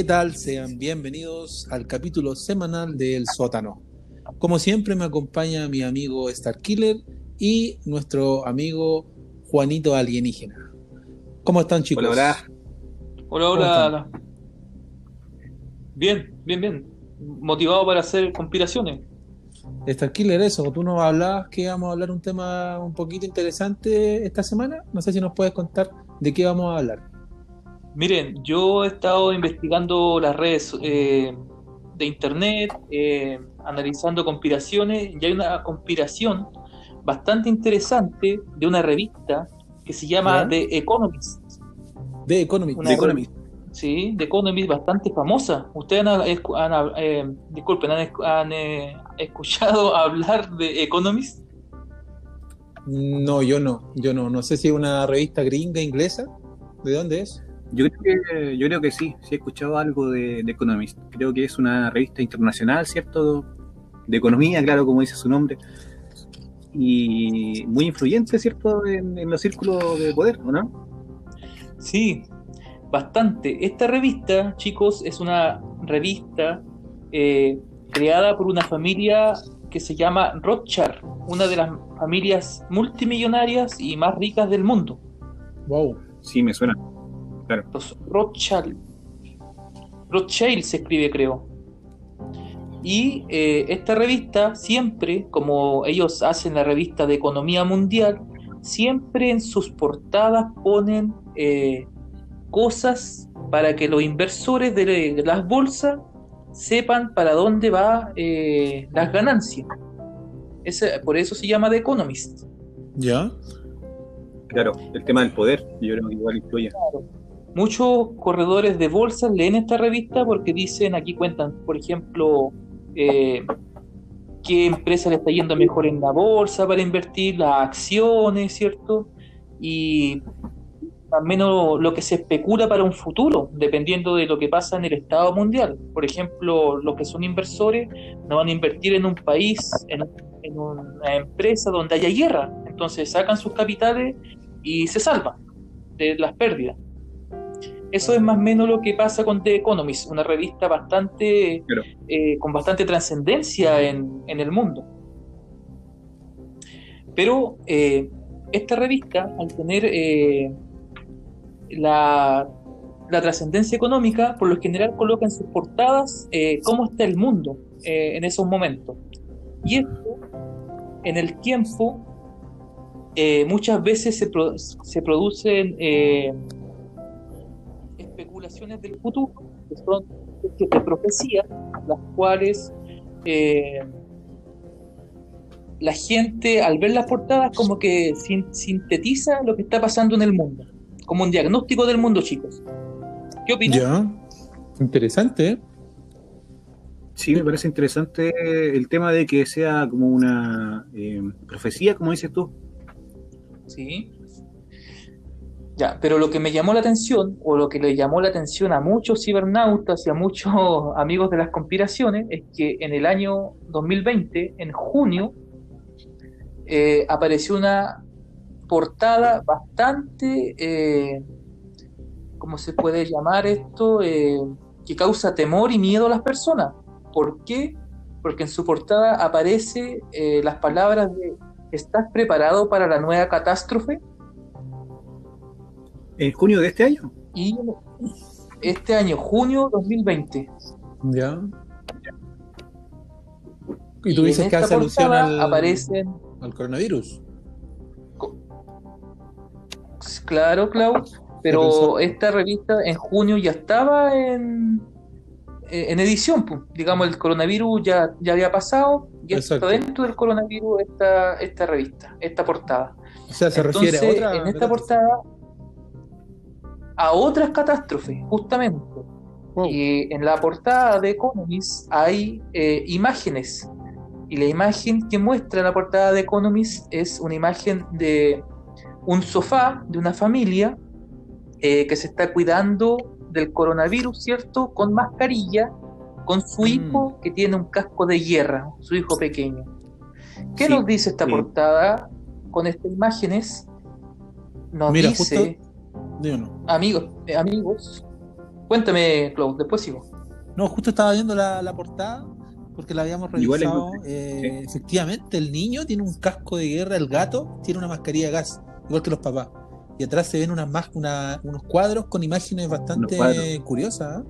¿Qué tal? Sean bienvenidos al capítulo semanal del sótano. Como siempre me acompaña mi amigo Starkiller y nuestro amigo Juanito Alienígena. ¿Cómo están chicos? Hola, Hola, ¿Cómo hola. Bien, bien, bien. Motivado para hacer conspiraciones. Starkiller, eso, tú nos hablabas que íbamos a hablar un tema un poquito interesante esta semana. No sé si nos puedes contar de qué vamos a hablar. Miren, yo he estado investigando las redes eh, de internet, eh, analizando conspiraciones, y hay una conspiración bastante interesante de una revista que se llama. The Economist. Una de web. Economist. Sí, The Economist bastante famosa. ¿Ustedes han, eh, disculpen, han, eh, escuchado hablar de Economist? No, yo no. Yo no. No sé si es una revista gringa inglesa. ¿De dónde es? Yo creo que, yo creo que sí, sí he escuchado algo de, de Economist. Creo que es una revista internacional, ¿cierto? De economía, claro, como dice su nombre. Y muy influyente, ¿cierto? En, en los círculos de poder, ¿o no? Sí, bastante. Esta revista, chicos, es una revista eh, creada por una familia que se llama Rothschild, una de las familias multimillonarias y más ricas del mundo. Wow. Sí, me suena. Los Rothschild. Rothschild se escribe, creo. Y eh, esta revista siempre, como ellos hacen la revista de economía mundial, siempre en sus portadas ponen eh, cosas para que los inversores de, de las bolsas sepan para dónde va eh, las ganancias. Ese- por eso se llama The Economist. ¿Ya? Claro, el tema del poder, yo creo que igual influye. Muchos corredores de bolsas leen esta revista porque dicen, aquí cuentan, por ejemplo, eh, qué empresa le está yendo mejor en la bolsa para invertir, las acciones, ¿cierto? Y al menos lo que se especula para un futuro, dependiendo de lo que pasa en el estado mundial. Por ejemplo, los que son inversores no van a invertir en un país, en, en una empresa donde haya guerra. Entonces sacan sus capitales y se salvan de las pérdidas. Eso es más o menos lo que pasa con The Economist, una revista bastante eh, con bastante trascendencia en, en el mundo. Pero eh, esta revista, al tener eh, la, la trascendencia económica, por lo general coloca en sus portadas cómo está el mundo en esos momentos. Y esto, en el tiempo, muchas veces se, pro- se producen especulaciones del futuro, que son especies de profecía, las cuales eh, la gente al ver las portadas como que sin- sintetiza lo que está pasando en el mundo, como un diagnóstico del mundo, chicos. ¿Qué opinan? ¿Ya? Interesante, ¿eh? Sí, me parece interesante el tema de que sea como una eh, profecía, como dices tú. Sí. Pero lo que me llamó la atención, o lo que le llamó la atención a muchos cibernautas y a muchos amigos de las conspiraciones, es que en el año 2020, en junio, eh, apareció una portada bastante, eh, ¿cómo se puede llamar esto? Eh, que causa temor y miedo a las personas. ¿Por qué? Porque en su portada aparece las palabras de ¿Estás preparado para la nueva catástrofe? En junio de este año. Y este año, junio 2020. ¿Ya? Y tú dices que hace alusión al, aparecen, al coronavirus. claro, Clau, Pero pero esta revista en junio ya estaba en, en edición, pues. digamos, el coronavirus ya, ya había pasado y Exacto. está dentro del coronavirus esta, esta revista, esta portada. O sea, se Entonces, refiere a otra. en esta portada a otras catástrofes, justamente. Wow. Y en la portada de Economist hay eh, imágenes. Y la imagen que muestra la portada de Economist es una imagen de un sofá de una familia eh, que se está cuidando del coronavirus, ¿cierto? Con mascarilla, con su Mm. hijo que tiene un casco de guerra, su hijo pequeño. ¿Qué Sí, nos dice esta sí. portada con estas imágenes? Nos Mira, dice, justo. Digo, no. amigos, eh, amigos, Cuéntame, Claude, después sigo. No, justo estaba viendo la, la portada porque la habíamos Igual revisado. es- eh, Efectivamente, el niño tiene un casco de guerra, el gato tiene una mascarilla de gas, igual que los papás. Y atrás se ven unas una- unos cuadros con imágenes bastante curiosas. ¿eh?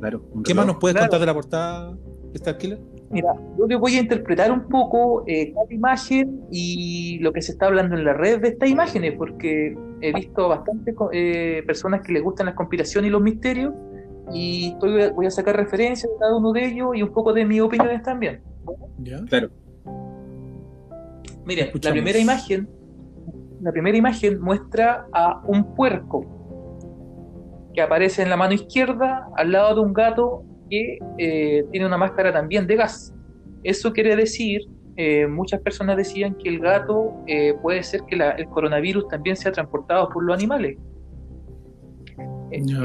Claro. ¿Qué más nos puedes Claro. contar de la portada, Star Killer? Mira, yo te voy a interpretar un poco eh, cada imagen y lo que se está hablando en la red de estas imágenes, porque he visto bastantes eh, personas que les gustan las conspiraciones y los misterios, y estoy, voy a sacar referencias de cada uno de ellos y un poco de mis opiniones también. ¿Ya? Claro. Miren, la primera imagen, la primera imagen muestra a un puerco que aparece en la mano izquierda al lado de un gato que eh, tiene una máscara también de gas. Eso quiere decir, eh, muchas personas decían que el gato eh, puede ser que la- el coronavirus también sea transportado por los animales.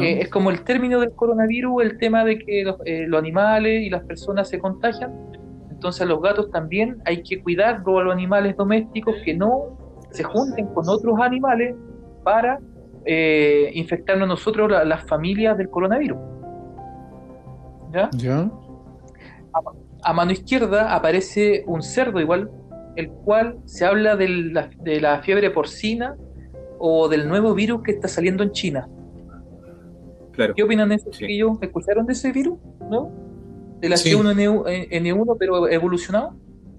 Eh, es como el término del coronavirus, el tema de que los, los animales y las personas se contagian. Entonces a los gatos también hay que cuidarlos a los animales domésticos que no se junten con otros animales para infectarnos nosotros la- las familias del coronavirus. ¿Ya? ¿Ya? A mano izquierda aparece un cerdo igual, el cual se habla de la, de la fiebre porcina o del nuevo virus que está saliendo en China. Claro. ¿Qué opinan de eso, Sí. chiquillos? ¿Escucharon de ese virus? ¿No? De la Sí. C1N1, pero evolucionado.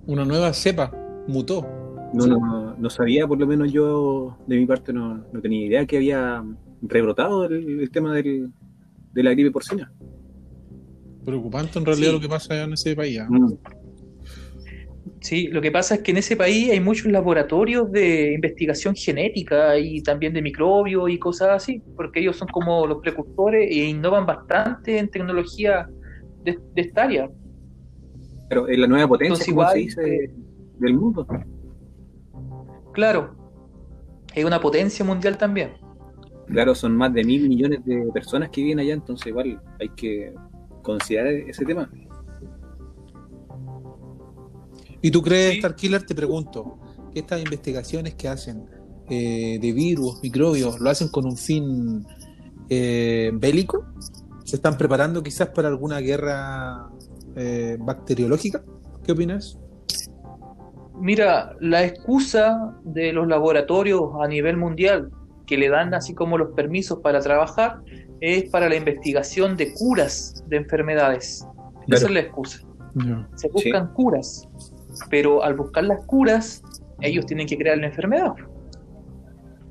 Una nueva cepa mutó. No, no, no sabía, por lo menos yo, de mi parte, no, no tenía idea que había rebrotado el, el tema del, de la gripe porcina. Preocupante en realidad Sí. lo que pasa en ese país. ¿ah? Mm, Sí, lo que pasa es que en ese país hay muchos laboratorios de investigación genética y también de microbios y cosas así, porque ellos son como los precursores e innovan bastante en tecnología de, de esta área. Pero es la nueva potencia, Entonces, igual, se dice, del mundo. Claro, es una potencia mundial también. Claro, son más de mil millones de personas que viven allá, entonces igual hay que considerar ese tema. ¿Y tú crees, Sí. Star Killer, te pregunto, que estas investigaciones que hacen eh, de virus, microbios, lo hacen con un fin eh, bélico? ¿Se están preparando quizás para alguna guerra eh, bacteriológica? ¿Qué opinas? Mira, la excusa de los laboratorios a nivel mundial que le dan así como los permisos para trabajar es para la investigación de curas de enfermedades. Esa es la excusa. Se buscan curas, pero al buscar las curas, ellos tienen que crear la enfermedad.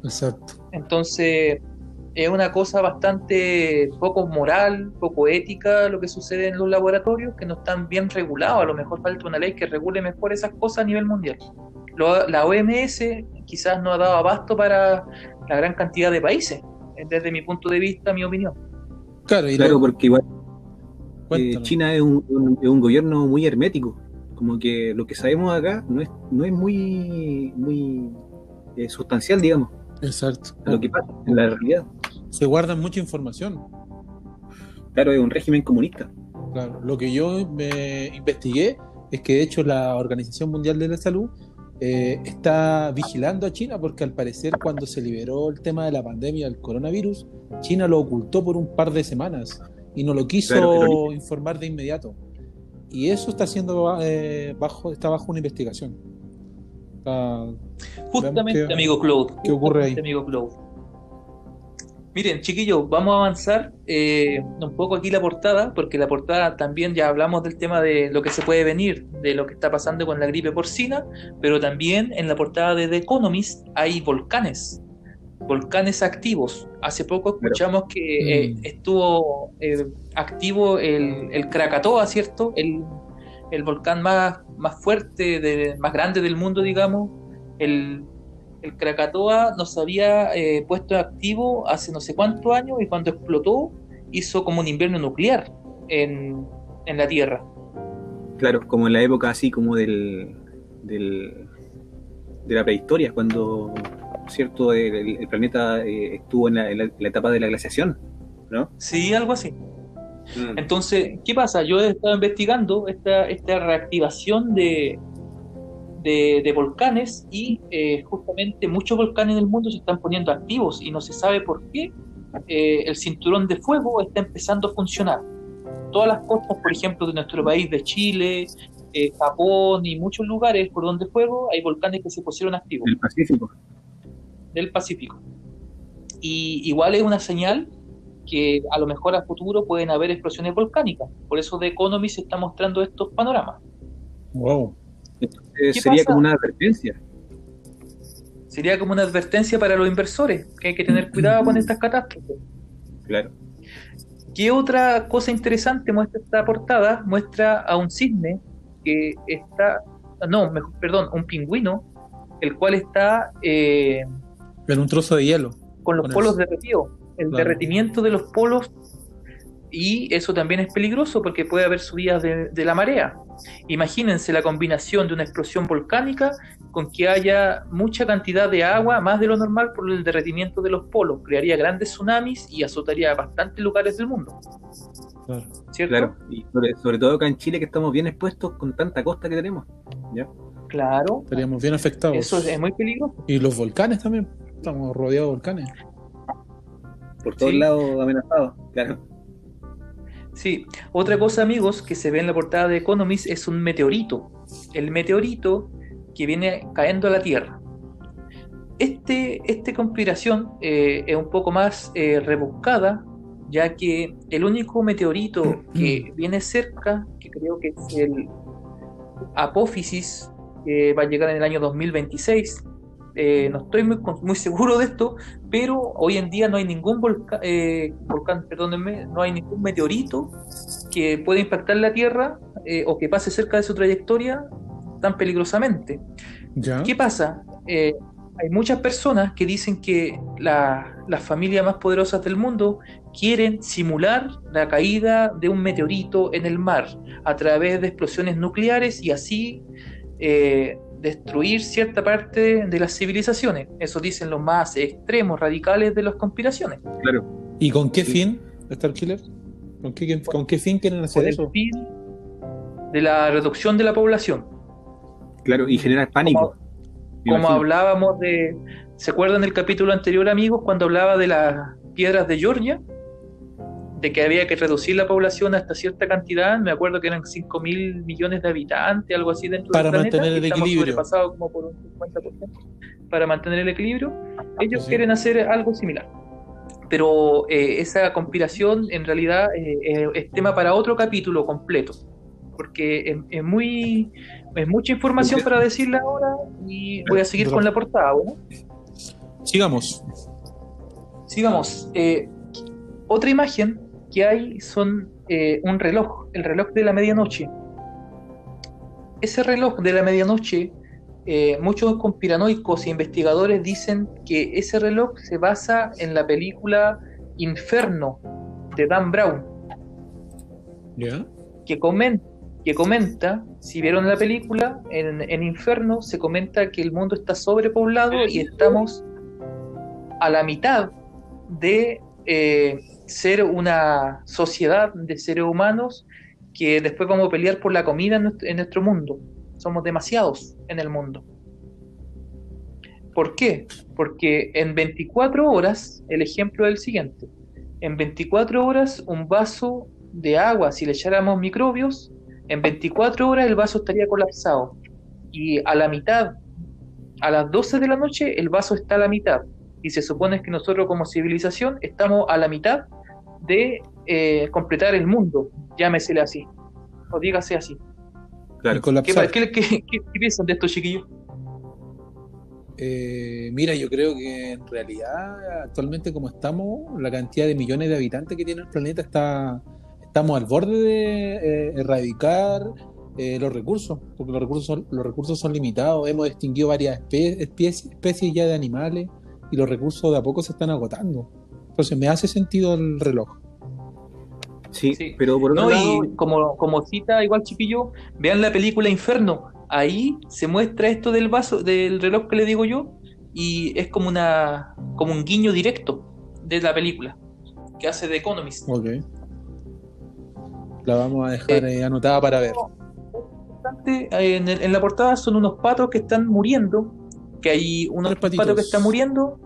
Exacto. Entonces, es una cosa bastante poco moral, poco ética lo que sucede en los laboratorios, que no están bien regulados. A lo mejor falta una ley que regule mejor esas cosas a nivel mundial. Lo- la OMS quizás no ha dado abasto para la gran cantidad de países, desde mi punto de vista, mi opinión. Claro, y Claro, lo- porque igual eh. China es un, un- es un gobierno muy hermético. Como que lo que sabemos acá no es, no es muy, muy eh, sustancial, digamos, Exacto. a lo que pasa en la realidad. Se guardan mucha información. Claro, es un régimen comunista. Claro, lo que yo me investigué es que de hecho la Organización Mundial de la Salud eh, está vigilando a China porque al parecer cuando se liberó el tema de la pandemia del coronavirus, China lo ocultó por un par de semanas y no lo quiso Claro, informar de inmediato. Y eso está siendo eh, bajo, está bajo una investigación. Está- Justamente, qué- amigo Claude. qué ocurre ahí. amigo Claude. Miren, chiquillos, vamos a avanzar eh, un poco aquí la portada, porque la portada también ya hablamos del tema de lo que se puede venir, de lo que está pasando con la gripe porcina, pero también en la portada de The Economist hay volcanes, volcanes activos. Hace poco escuchamos que eh, Mm. estuvo eh, activo el, el Krakatoa, ¿cierto? El, el volcán más, más fuerte, de, más grande del mundo, digamos. El, el Krakatoa nos había eh, puesto activo hace no sé cuántos años y cuando explotó hizo como un invierno nuclear en, en la Tierra. Claro, como en la época así como del, del de la prehistoria, cuando cierto el, el planeta eh, estuvo en la, en la- en la etapa de la glaciación, ¿no? Sí, algo así. Entonces, ¿qué pasa? Yo he estado investigando esta, esta reactivación de, de, de volcanes y eh, justamente muchos volcanes en el mundo se están poniendo activos y no se sabe por qué, eh, el cinturón de fuego está empezando a funcionar. Todas las costas, por ejemplo, de nuestro país, de Chile, eh, Japón y muchos lugares por donde fuego, hay volcanes que se pusieron activos. Del Pacífico. Del Pacífico. Y igual es una señal que a lo mejor a futuro pueden haber explosiones volcánicas. Por eso The Economy se está mostrando estos panoramas. Wow. Entonces, sería como una advertencia. Sería como una advertencia para los inversores, que hay que tener cuidado con estas catástrofes. Claro. ¿Qué otra cosa interesante muestra esta portada? Muestra a un cisne que está, no, mejor, perdón, un pingüino, el cual está eh, En un trozo de hielo. con los Con polos derretidos. El Claro. derretimiento de los polos y eso también es peligroso porque puede haber subidas de, de la marea. Imagínense la combinación de una explosión volcánica con que haya mucha cantidad de agua, más de lo normal por el derretimiento de los polos. Crearía grandes tsunamis y azotaría bastantes lugares del mundo. Claro. ¿Cierto? Claro. Y sobre, sobre todo acá en Chile que estamos bien expuestos con tanta costa que tenemos. ¿ya? Claro. Estaríamos bien afectados. Eso es, es muy peligroso. Y los volcanes también. Estamos rodeados de volcanes. Por todos Sí. lados amenazados. Claro. Sí, otra cosa amigos que se ve en la portada de Economist es un meteorito. El meteorito que viene cayendo a la Tierra. Este, esta conspiración eh, es un poco más eh, rebuscada, ya que el único meteorito que viene cerca, que creo que es el Apófisis, que va a llegar en el año 2026, eh, no estoy muy, muy seguro de esto, pero hoy en día no hay ningún eh, volcán, perdónenme, no hay ningún meteorito que pueda impactar la Tierra eh, o que pase cerca de su trayectoria tan peligrosamente. ¿Ya? ¿Qué pasa? Hay muchas personas que dicen que la- las familias más poderosas del mundo quieren simular la caída de un meteorito en el mar a través de explosiones nucleares y así eh, destruir cierta parte de las civilizaciones. Eso dicen los más extremos, radicales de las conspiraciones. Claro. ¿Y con qué Sí. fin, Star Killer? ¿Con qué, ¿Con qué fin quieren hacer el eso? fin de la reducción de la población. Claro. Y generar pánico. Como imagino. hablábamos de. ¿Se acuerdan del capítulo anterior, amigos, cuando hablaba de las piedras de Georgia? De que había que reducir la población hasta cierta cantidad. Me acuerdo que eran 5 mil millones de habitantes, algo así dentro Para del planeta. mantener el y estamos equilibrio. como por un 50%. Para mantener el equilibrio. Ellos Sí. quieren hacer algo similar. Pero eh, esa conspiración en realidad eh, eh, es tema para otro capítulo completo. Porque es, es muy es mucha información para decirla ahora y voy a seguir con la portada. Bueno, Sigamos. sigamos. Eh, otra imagen que hay son eh, un reloj, el reloj de la medianoche. Ese reloj de la medianoche, eh, muchos conspiranoicos e investigadores dicen que ese reloj se basa en la película Inferno de Dan Brown. ¿Ya? que, comen- que comenta, si vieron la película, en, en Inferno se comenta que el mundo está sobrepoblado y estamos a la mitad de eh, ser una sociedad de seres humanos que después vamos a pelear por la comida en nuestro, en nuestro mundo. Somos demasiados en el mundo. ¿Por qué? Porque en 24 horas, el ejemplo es el siguiente. En 24 horas, un vaso de agua, si le echáramos microbios, en 24 horas el vaso estaría colapsado. Y a la mitad, a las 12 de la noche, el vaso está a la mitad. Y se supone que nosotros como civilización estamos a la mitad de eh, completar el mundo, llámesele así, o dígase así. Claro. ¿Qué, colapsar. qué- qué- qué- qué piensan de esto, chiquillos? Eh, mira, yo creo que en realidad, actualmente como estamos, la cantidad de millones de habitantes que tiene el planeta está, estamos al borde de eh, erradicar eh, los recursos, porque los recursos son, los recursos son limitados. Hemos extinguido varias espe- especies, especies ya de animales y los recursos de a poco se están agotando. Entonces me hace sentido el reloj. Sí, Sí. pero por otro No, lado, y como, como cita igual chiquillo, vean la película Inferno. Ahí se muestra esto del vaso, del reloj que le digo yo, y es como una como un guiño directo de la película que hace The Economist. Ok. La vamos a dejar eh, anotada para ver. Importante, eh, En, el- en la portada son unos patos que están muriendo, que hay unos patos que están muriendo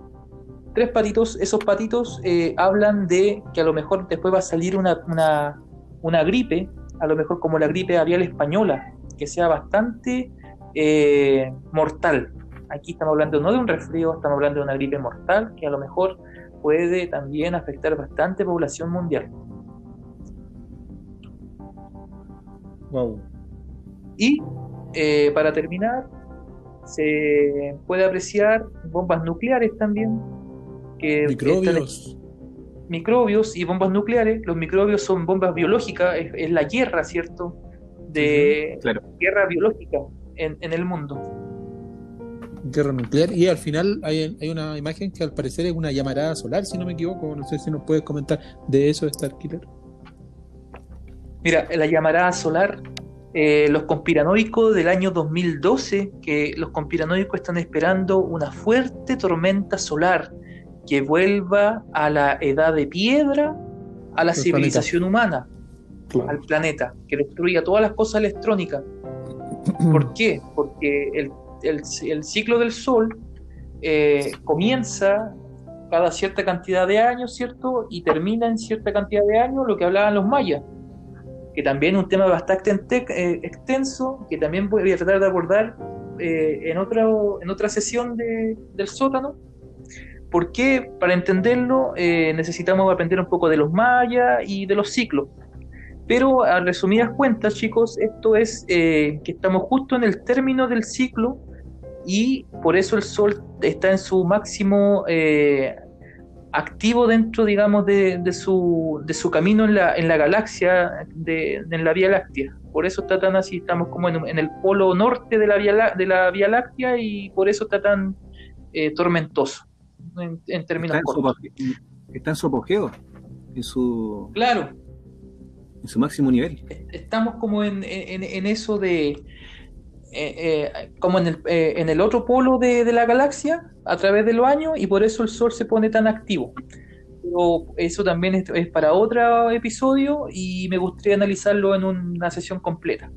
tres patitos, esos patitos eh, hablan de que a lo mejor después va a salir una, una, una, gripe, a lo mejor como la gripe avial española, que sea bastante eh, mortal. Aquí estamos hablando no de un resfrío, estamos hablando de una gripe mortal que a lo mejor puede también afectar bastante población mundial. Wow. Y eh, para terminar, se puede apreciar bombas nucleares también. Que microbios. Microbios y bombas nucleares. Los microbios son bombas biológicas, es, la guerra, ¿cierto? De guerra biológica en, el mundo. Guerra nuclear. Y al final hay, hay, una imagen que al parecer es una llamarada solar, si no me equivoco. No sé si nos puedes comentar de eso, Starkiller. Mira, la llamarada solar eh, los conspiranoicos del año 2012, que los conspiranoicos están esperando una fuerte tormenta solar que vuelva a la edad de piedra, a la civilización humana, al planeta, que destruya todas las cosas electrónicas. ¿Por qué? Porque el, ciclo del Sol eh, comienza cada cierta cantidad de años, ¿cierto? Y termina en cierta cantidad de años, lo que hablaban los mayas que también es un tema bastante eh, extenso, que también voy a tratar de abordar eh, en, otra, en otra sesión del sótano, porque para entenderlo eh, necesitamos aprender un poco de los mayas y de los ciclos. Pero a resumidas cuentas, chicos, esto es que estamos justo en el término del ciclo y por eso el Sol está en su máximo activo dentro, digamos, de, de, su, camino en la, en la galaxia, en la Vía Láctea. Por eso está tan así, estamos como en, el polo norte de la, Vía, de la Vía Láctea y por eso está tan eh, tormentoso, en, términos está en, su, está en su apogeo, en su... Claro. En su máximo nivel. Estamos como en, en eso de eh, eh, como en el, eh, en el, otro polo de, la galaxia a través de los años y por eso el Sol se pone tan activo. Pero eso también es, para otro episodio y me gustaría analizarlo en una sesión completa.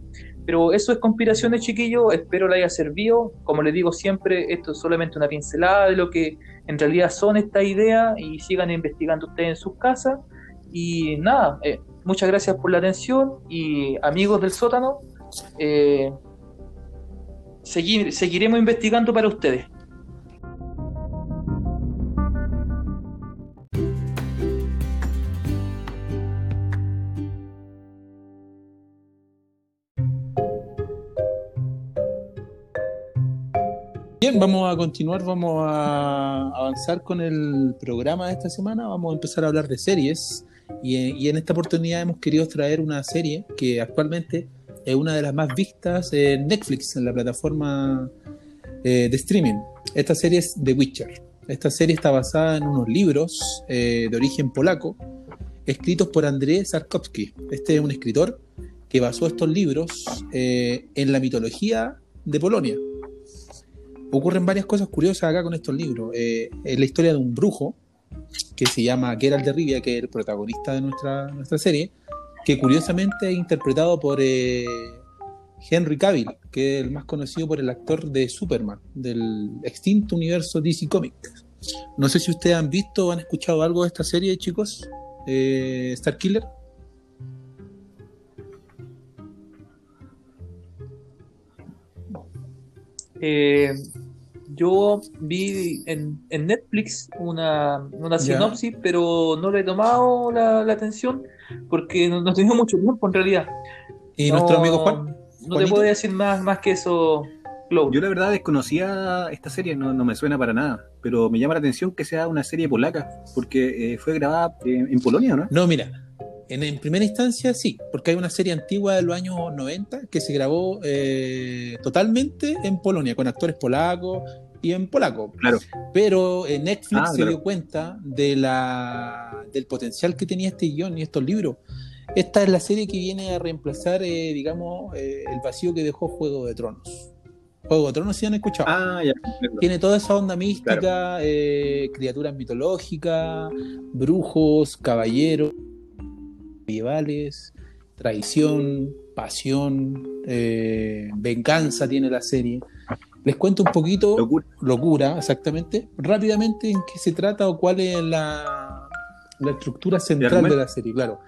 Pero eso es conspiraciones, chiquillos. Espero le haya servido. Como les digo siempre, esto es solamente una pincelada de lo que en realidad son estas ideas y sigan investigando ustedes en sus casas. Y nada, muchas gracias por la atención y amigos del sótano. Eh, seguiremos investigando para ustedes. Bien, vamos a continuar, vamos a avanzar con el programa de esta semana, vamos a empezar a hablar de series y, y en esta oportunidad hemos querido traer una serie que actualmente es una de las más vistas en Netflix, en la plataforma eh, de streaming. Esta serie es The Witcher. Esta serie está basada en unos libros eh, de origen polaco, escritos por Andrzej Sarkowski. Este es un escritor que basó estos libros eh, en la mitología de Polonia. Ocurren varias cosas curiosas acá con estos libros. es la historia de un brujo que se llama Geralt de Rivia, que es el protagonista de nuestra, nuestra serie, que curiosamente es interpretado por eh, Henry Cavill, que es el más conocido por el actor de Superman, del extinto universo DC Comics. No sé si ustedes han visto o han escuchado algo de esta serie, chicos. Eh, Star Killer. Eh, yo vi en, Netflix una, sinopsis, pero no le he tomado la, atención porque no, no mucho tiempo en realidad. ¿Y nuestro amigo Juan? No te puedo decir más, más que eso, Yo la verdad desconocía esta serie, no, me suena para nada, pero me llama la atención que sea una serie polaca, porque eh, fue grabada en, Polonia, ¿no? No, mira, en, primera instancia sí, porque hay una serie antigua de los años 90 que se grabó eh, totalmente en Polonia, con actores polacos y en polaco. Claro. Pero eh, Netflix ah, se dio cuenta de la, del potencial que tenía este guion y estos libros. Esta es la serie que viene a reemplazar, eh, digamos, eh, el vacío que dejó Juego de Tronos. Juego de Tronos, si han escuchado. Ah, ya. Tiene toda esa onda mística, criaturas mitológicas, brujos, caballeros, medievales, traición, pasión, venganza tiene la serie. Les cuento un poquito, Locura. locura, exactamente, rápidamente en qué se trata o cuál es la, la estructura central de la serie. Claro,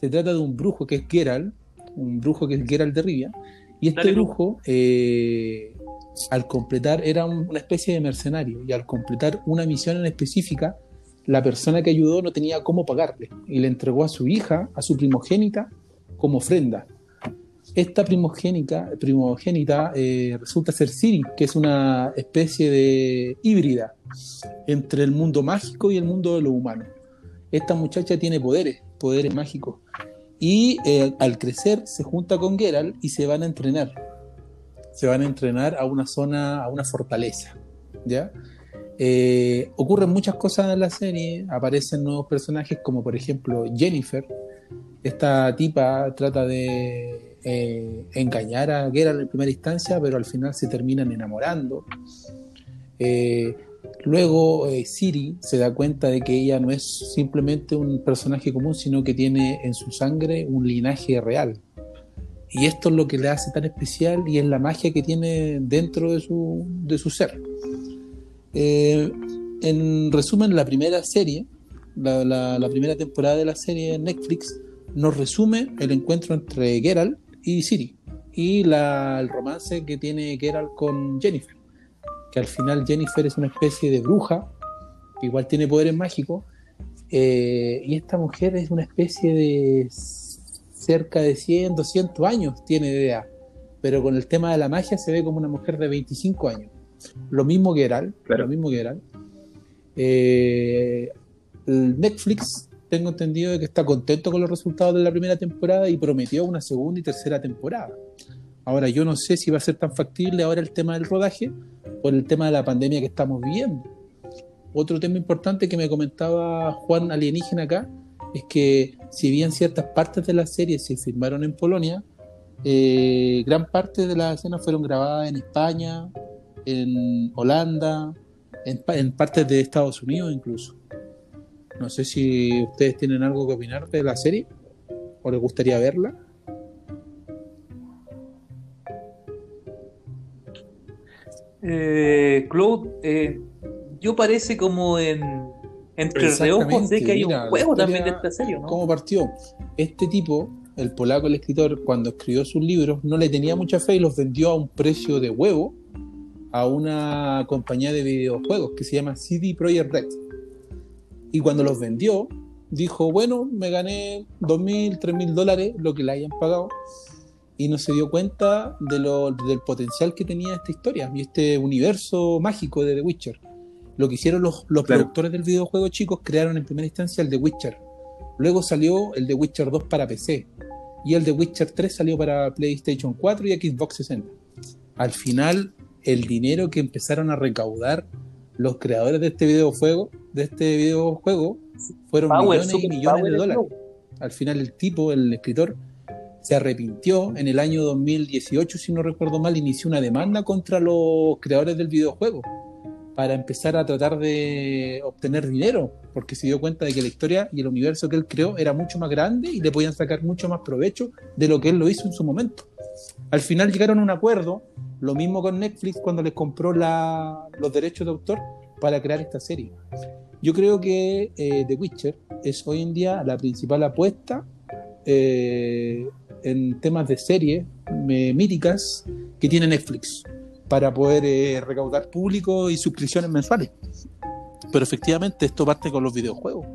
se trata de un brujo que es Geralt, un brujo que es Geralt de Rivia, y este Dale, brujo, eh, al completar, era un- una especie de mercenario, y al completar una misión en específica, la persona que ayudó no tenía cómo pagarle, y le entregó a su hija, a su primogénita, como ofrenda. Esta primogénita eh, resulta ser Siri, que es una especie de híbrida entre el mundo mágico y el mundo de lo humano. Esta muchacha tiene poderes, poderes mágicos. Y eh, al crecer se junta con Geralt y se van a entrenar. Se van a entrenar a una zona, a una fortaleza. ¿Ya? Eh, ocurren muchas cosas en la serie, aparecen nuevos personajes como por ejemplo Jennifer. Esta tipa trata de eh, engañar a Geralt en primera instancia, pero al final se terminan enamorando. Eh, luego Siri se da cuenta de que ella no es simplemente un personaje común, sino que tiene en su sangre un linaje real. Y esto es lo que le hace tan especial y es la magia que tiene dentro de su, de su ser. Eh, en resumen, la primera serie, la, primera temporada de la serie en Netflix, nos resume el encuentro entre Geralt y Siri y la- el romance que tiene Geralt con Jennifer. Que al final Jennifer es una especie de bruja, igual tiene poderes mágicos, eh, y esta mujer es una especie de cerca de 100, 200 años, tiene idea, pero con el tema de la magia se ve como una mujer de 25 años. Lo mismo Claro. lo mismo Geralt. Eh, el Netflix, tengo entendido de que está contento con los resultados de la primera temporada y prometió una segunda y tercera temporada. Ahora, yo no sé si va a ser tan factible ahora el tema del rodaje por el tema de la pandemia que estamos viviendo. Otro tema importante que me comentaba Juan Alienígena acá es que si bien ciertas partes de la serie se filmaron en Polonia, eh, gran parte de las escenas fueron grabadas en España, en Holanda, en, en partes de Estados Unidos incluso. No sé si ustedes tienen algo que opinar de la serie o les gustaría verla. Eh, Claude, eh, yo parece como en entre reojos de que hay un mira, juego historia- también de esta serie, ¿no? ¿Cómo partió? Este tipo, el polaco, el escritor, cuando escribió sus libros, no le tenía mucha fe y los vendió a un precio de huevo a una compañía de videojuegos que se llama CD Projekt Red. Y cuando los vendió, dijo, bueno, me gané 2.000, 3.000 dólares, lo que le hayan pagado, y no se dio cuenta de lo- del potencial que tenía esta historia y este universo mágico de The Witcher. Lo que hicieron los, los Claro. productores del videojuego chicos, crearon en primera instancia el The Witcher. Luego salió el The Witcher 2 para PC. Y el The Witcher 3 salió para PlayStation 4 y Xbox 60. Al final, el dinero que empezaron a recaudar los creadores de este videojuego, de este videojuego, fueron Power, millones y millones power de dólares. Al final el tipo, el escritor, se arrepintió en el año 2018, si no recuerdo mal, inició una demanda contra los creadores del videojuego para empezar a tratar de obtener dinero, porque se dio cuenta de que la historia y el universo que él creó era mucho más grande y le podían sacar mucho más provecho de lo que él lo hizo en su momento. Al final llegaron a un acuerdo, lo mismo con Netflix cuando les compró la- los derechos de autor para crear esta serie. Yo creo que eh, The Witcher es hoy en día la principal apuesta eh, en temas de series míticas que tiene Netflix para poder eh, recaudar público y suscripciones mensuales. Pero efectivamente esto parte con los videojuegos.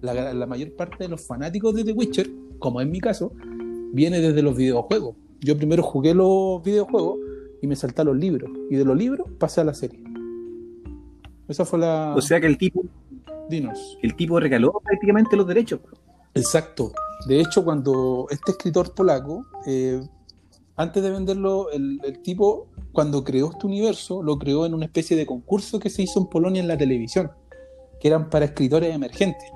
La, la mayor parte de los fanáticos de The Witcher, como en mi caso, viene desde los videojuegos. Yo primero jugué los videojuegos y me salté a los libros. Y de los libros pasé a la serie. Esa fue la... O sea que el tipo, Dinos. el tipo regaló prácticamente los derechos. Exacto. De hecho, cuando este escritor polaco, eh, antes de venderlo, el, el tipo, cuando creó este universo, lo creó en una especie de concurso que se hizo en Polonia en la televisión, que eran para escritores emergentes.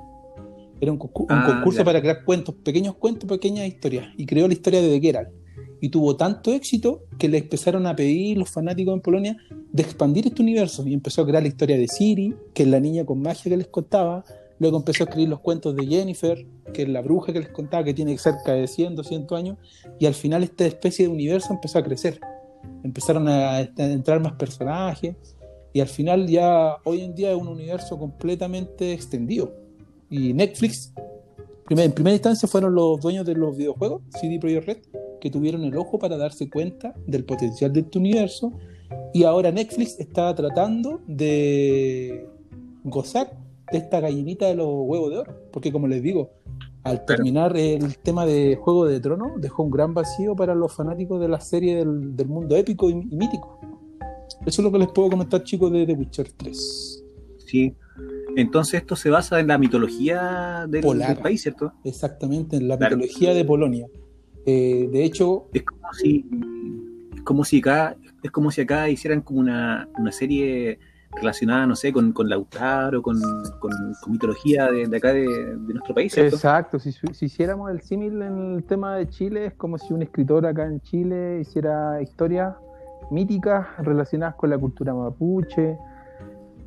Era un, concu- un Ah, concurso ya. para crear cuentos, pequeños cuentos, pequeñas historias. Y creó la historia de Geralt. Y tuvo tanto éxito que le empezaron a pedir los fanáticos en Polonia de expandir este universo. Y empezó a crear la historia de Siri, que es la niña con magia que les contaba. Luego empezó a escribir los cuentos de Jennifer, que es la bruja que les contaba, que tiene cerca de 100, 200 años. Y al final esta especie de universo empezó a crecer. empezaron a, entrar más personajes y al final ya hoy en día es un universo completamente extendido. Y Netflix, en primera instancia fueron los dueños de los videojuegos, CD Projekt Red, que tuvieron el ojo para darse cuenta del potencial de este universo y ahora Netflix está tratando de gozar de esta gallinita de los huevos de oro, porque como les digo, al terminar el tema de Juego de Tronos, dejó un gran vacío para los fanáticos de la serie del, mundo épico y, mítico. Eso es lo que les puedo comentar, chicos, de The Witcher 3. Sí. Entonces esto se basa en la mitología del, país, ¿cierto? Exactamente, en la mitología de Polonia. Eh, de hecho... Es como si, es como si acá, es como si acá hicieran como una, una serie relacionada, no sé, con, con Lautaro, con, con, mitología de, acá de, nuestro país. Exacto, si, si, hiciéramos el símil en el tema de Chile, es como si un escritor acá en Chile hiciera historias míticas relacionadas con la cultura mapuche,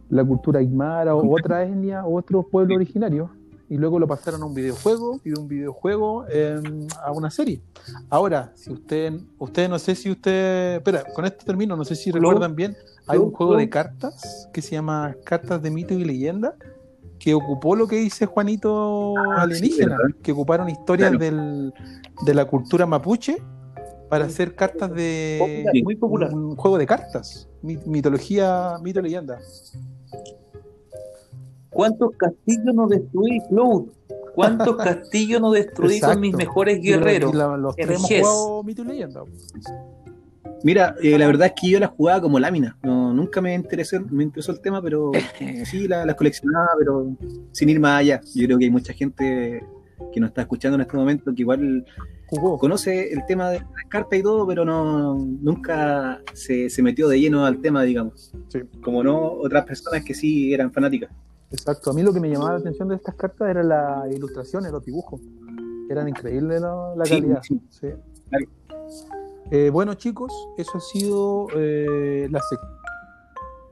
la cultura aymara o otra etnia o otros pueblos originarios y luego lo pasaron a un videojuego y de un videojuego em, a una serie. Ahora, si usted, usted no sé si usted, espera, con esto termino, no sé si recuerdan bien, hay un juego de cartas que se llama Cartas de Mito y Leyenda, que ocupó lo que dice Juanito ah, alienígena, que ocuparon historias del, de la cultura mapuche para hacer cartas de muy popular. un juego de cartas, mitología, mito y leyenda. ¿Cuántos castillos no destruí, Cloud? ¿Cuántos castillos no destruí con mis mejores guerreros? los tres hemos jugado mito y leyenda. Mira, eh, la verdad es que yo las jugaba como lámina. No, nunca me interesó, me interesó el tema, pero sí las coleccionaba, pero sin ir más allá. Yo creo que hay mucha gente que nos está escuchando en este momento que igual conoce el tema de las cartas y todo, pero no nunca se, metió de lleno al tema, digamos. Como no otras personas que sí eran fanáticas. Exacto, a mí lo que me llamaba la atención de estas cartas era las ilustraciones, los dibujos. Eran increíbles la, calidad. Eh, bueno chicos, eso ha sido eh, la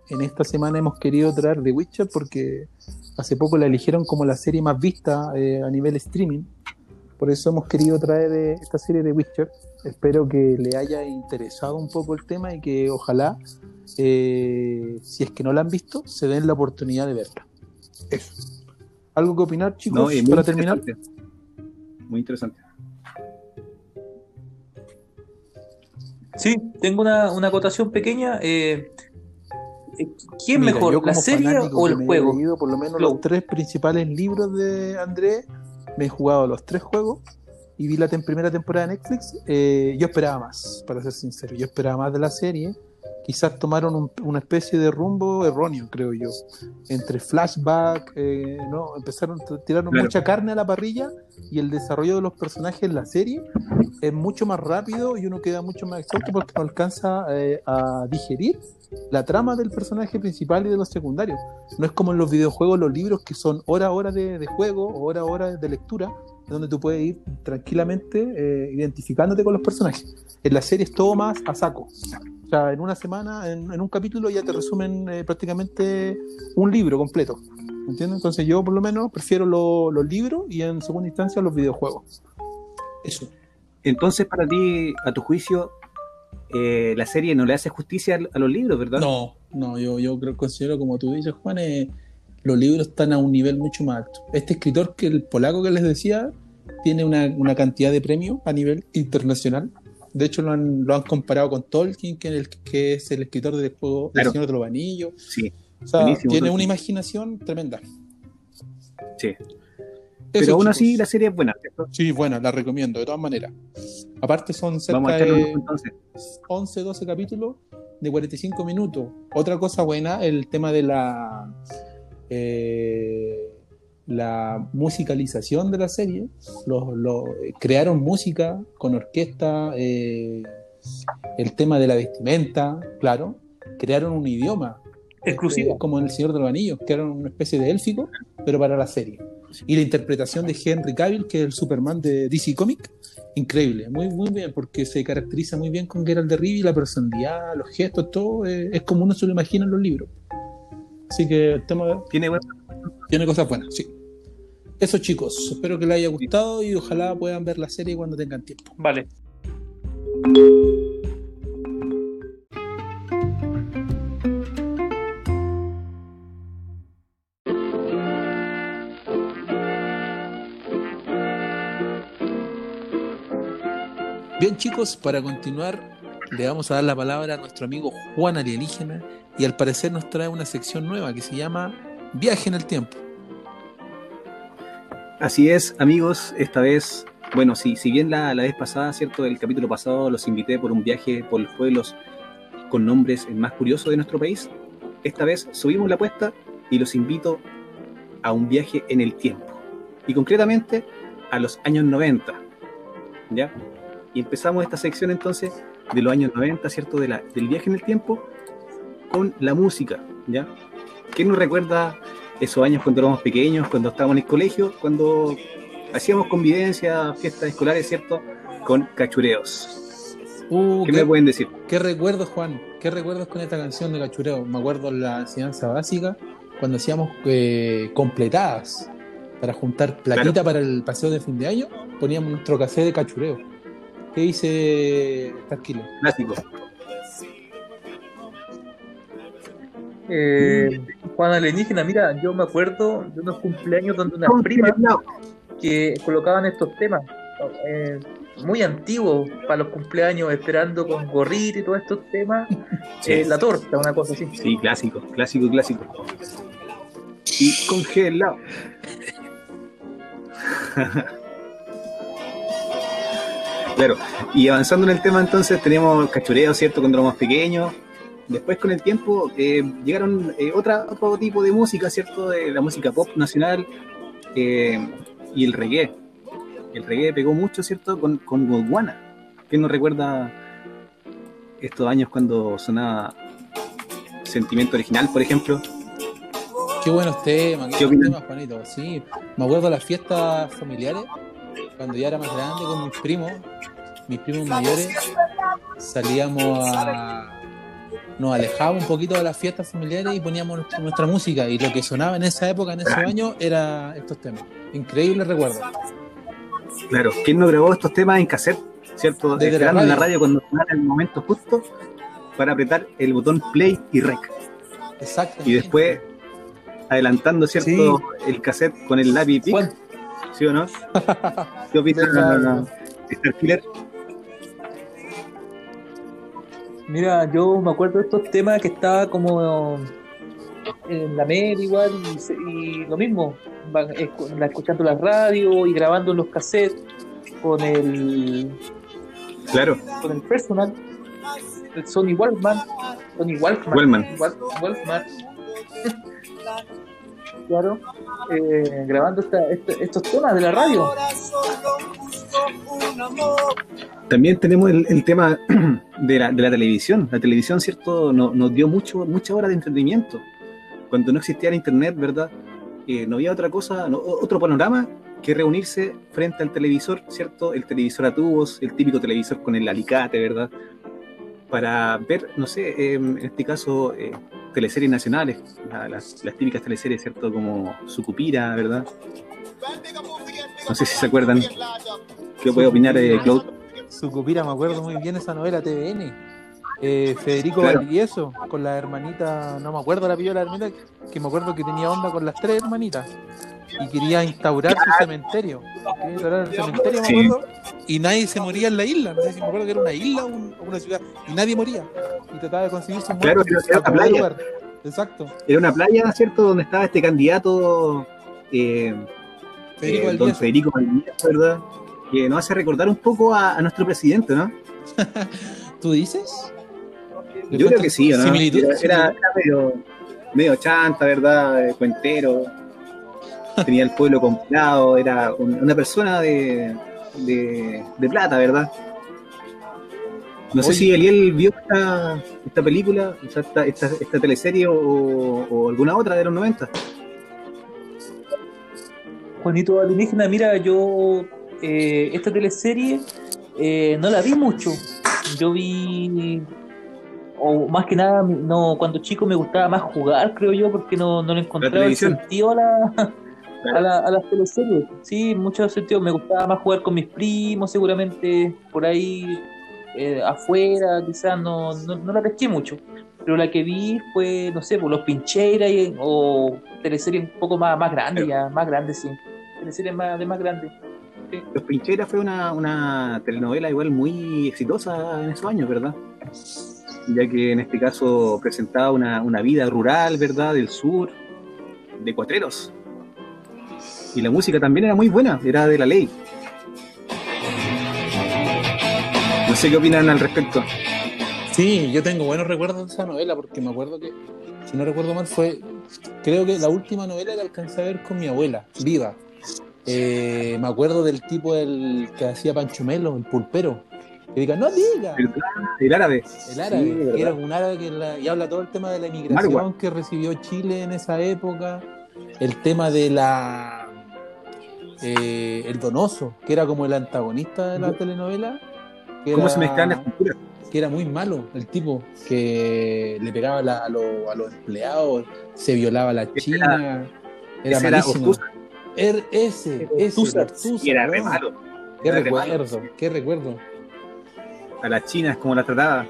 En esta semana hemos querido traer The Witcher porque hace poco la eligieron como la serie más vista eh, a nivel streaming. Por eso hemos querido traer esta serie de Witcher. Espero que le haya interesado un poco el tema y que ojalá, si es que no la han visto, se den la oportunidad de verla. Eso. ¿Algo que opinar, chicos, para terminar? Muy interesante. Sí, tengo una, una acotación pequeña. Eh, eh ¿Quién mejor, la serie o el juego? He leído por lo menos los tres principales libros de Andrés. Me he jugado los tres juegos y vi la primera temporada de Netflix. Eh, yo esperaba más, para ser sincero. Yo esperaba más de la serie quizás tomaron una especie de rumbo erróneo, creo yo. Entre flashback, eh, ¿no? empezaron, tiraron mucha carne a la parrilla y el desarrollo de los personajes en la serie es mucho más rápido y uno queda mucho más exhausto porque no alcanza eh, a digerir la trama del personaje principal y de los secundarios. No es como en los videojuegos, los libros que son hora a hora de, juego hora a hora de lectura, donde tú puedes ir tranquilamente eh, identificándote con los personajes. En la serie es todo más a saco en una semana, en, un capítulo, ya te resumen eh, prácticamente un libro completo. ¿Entiendes? Entonces yo por lo menos prefiero los libros y en segunda instancia los videojuegos. Eso. Entonces para ti, a tu juicio, eh, la serie no le hace justicia a, los libros, ¿verdad? No, no, yo, yo creo, considero como tú dices, Juan, eh, los libros están a un nivel mucho más alto. Este escritor, que el polaco que les decía, tiene una, una cantidad de premios a nivel internacional de hecho, lo han, lo han comparado con Tolkien, que, el, que es el escritor del juego El Señor de los Anillos. Sí. O sea, tiene una imaginación tremenda. Sí. Pero aún así la serie es buena, Sí, buena, la recomiendo, de todas maneras. Aparte son cerca de 11, 12 capítulos de 45 minutos. Otra cosa buena, el tema de la... Eh, la musicalización de la serie, crearon música con orquesta, eh, el tema de la vestimenta, claro, crearon un idioma exclusivo, eh, como en El Señor de los Anillos, crearon una especie de élfico, pero para la serie. Y la interpretación de Henry Cavill, que es el Superman de DC Comics, increíble, muy, muy bien, porque se caracteriza muy bien con Geralt de Rivia, la personalidad, los gestos, todo, eh, es como uno se lo imagina en los libros. Así que el tema tiene, tiene cosas buenas, sí. Eso chicos, espero que les haya gustado y ojalá puedan ver la serie cuando tengan tiempo. Vale. Bien chicos, para continuar le vamos a dar la palabra a nuestro amigo Juan Alienígena y al parecer nos trae una sección nueva que se llama Viaje en el Tiempo. Así es, amigos, esta vez, bueno, si, bien la, la vez pasada, ¿cierto? El capítulo pasado los invité por un viaje por los pueblos con nombres más curiosos de nuestro país, esta vez subimos la apuesta y los invito a un viaje en el tiempo. Y concretamente a los años 90. ¿Ya? Y empezamos esta sección entonces de los años 90, ¿cierto? De la, del viaje en el tiempo con la música, ¿ya? ¿Quién nos recuerda esos años cuando éramos pequeños, cuando estábamos en el colegio, cuando hacíamos convivencia, fiestas escolares, ¿cierto? Con cachureos. Uh, ¿Qué me pueden decir? ¿Qué recuerdos, Juan? ¿Qué recuerdos con esta canción de Cachureo? Me acuerdo en la enseñanza básica, cuando hacíamos eh, completadas para juntar platita Claro. para el paseo de fin de año, poníamos nuestro café de Cachureo. ¿Qué dice Tarquilo? Clásico. Eh, Juan Alienígena, mira, yo me acuerdo de unos cumpleaños donde unas primas que colocaban estos temas eh, muy antiguos para los cumpleaños, esperando con gorrito y todos estos temas. Sí. Eh, la torta, una cosa así. Sí, clásico, clásico, clásico. Y congelado. claro, y avanzando en el tema entonces tenemos cachureo, ¿cierto? Cuando éramos pequeños. Después con el tiempo eh, llegaron eh, otra, otro tipo de música, ¿cierto? De la música pop nacional eh, y el reggae. El reggae pegó mucho, ¿cierto? Con, con Gondwana. ¿Quién nos recuerda estos años cuando sonaba Sentimiento Original, por ejemplo? Qué buenos temas, ¿Qué qué buenos temas, Juanito. Sí, me acuerdo de las fiestas familiares, cuando ya era más grande con mis primos, mis primos mayores, salíamos a. Nos alejábamos un poquito de las fiestas familiares y poníamos nuestra, nuestra música. Y lo que sonaba en esa época, en esos años, era estos temas. Increíble recuerdo. Claro, ¿quién no grabó estos temas en cassette? ¿Cierto? Desde la en la radio. cuando sonara el momento justo para apretar el botón play y rec. Exacto. Y después adelantando, ¿cierto? El cassette con el lápiz pic, ¿sí o no? ¿Qué opinas, Verdad. Mr. Killer? Mira, yo me acuerdo de estos temas que estaba como en la media igual y, y lo mismo, la- escuchando la radio y grabando los cassettes con el Claro, con el personal, el Sony Walkman, Sony Walkman, Walkman. Wal- Walkman. Claro, eh, grabando esta- este- estos temas de la radio. También tenemos el, tema de la, televisión. La televisión, ¿cierto? No- Nos, dio mucho, muchas horas de entretenimiento. Cuando no existía el internet, ¿verdad? Eh, no había otra cosa, no- otro panorama que reunirse frente al televisor, ¿cierto? El televisor a tubos, el típico televisor con el alicate, ¿verdad? Para ver, no sé, eh, en este caso, eh, teleseries nacionales, la- las, las típicas teleseries, ¿cierto? Como Sucupira, ¿verdad? No sé si se acuerdan. ¿Qué puede opinar eh, Claude? Sucupira, me acuerdo muy bien esa novela TVN. Eh, Federico Claro. Valdivieso, con la hermanita, no me acuerdo la de la hermanita, que me acuerdo que tenía onda con las tres hermanitas. Y quería instaurar su cementerio. Quería instaurar el cementerio, me acuerdo. Y nadie se moría en la isla. No sé si me acuerdo que era una isla o un- o una ciudad. Y nadie moría. Y trataba de conseguir su muerte. Claro, era- una playa. lugar. Exacto. Era una playa, ¿cierto? Donde estaba este candidato, eh, Federico eh, don Valdivieso. Federico Valdivieso, ¿verdad? Que nos hace recordar un poco a, a nuestro presidente, ¿no? ¿Tú dices? ¿Le Yo creo que sí, ¿o ¿no? similitud- Era, era- era medio, medio chanta, ¿verdad? Cuentero. Tenía el pueblo comprado, era un- una persona de, de, de plata, ¿verdad? No sé si Eliel vio esta, esta película, o sea, esta, esta, esta teleserie o, o alguna otra de los 90. Juanito Alienígena, mira, yo eh, esta teleserie eh, no la vi mucho. Yo vi, o más que nada, no cuando chico me gustaba más jugar, creo yo, porque no, no le encontraba el sentido a, la, a, la- a las teleseries. Sí, mucho sentido. Me gustaba más jugar con mis primos, seguramente por ahí eh, afuera, quizás no, no, no la pesqué mucho. Pero la que vi fue, no sé, por los Pincheira y- o teleseries un poco más, más grandes, ya, más grandes, sí teleseries más, de más grandes. Los Pincheras fue una, una telenovela igual muy exitosa en esos años, ¿verdad? Ya que en este caso presentaba una, una vida rural, ¿verdad? Del sur, de cuatreros. Y la música también era muy buena, era de la ley. No sé qué opinan al respecto. Sí, yo tengo buenos recuerdos de esa novela porque me acuerdo que, si no recuerdo mal, fue, creo que la última novela que alcancé a ver con mi abuela, viva. Eh, me acuerdo del tipo el que hacía Pancho Melo, el pulpero. Que diga, no diga. El, el árabe. El árabe, Sí, que ¿verdad? era un árabe que la- y habla todo el tema de la inmigración Marwa. que recibió Chile en esa época, el tema de la eh, el donoso, que era como el antagonista de la telenovela, que ¿Cómo era, se mezclan las culturas? que era muy malo el tipo, que le pegaba la- a, lo- a los empleados, se violaba a la Ese china, era Ese era malísimo. Ortúzar, Er- ese, ese, era re weón. malo. Qué Era re recuerdo, qué recuerdo. A las chinas, como las trataba.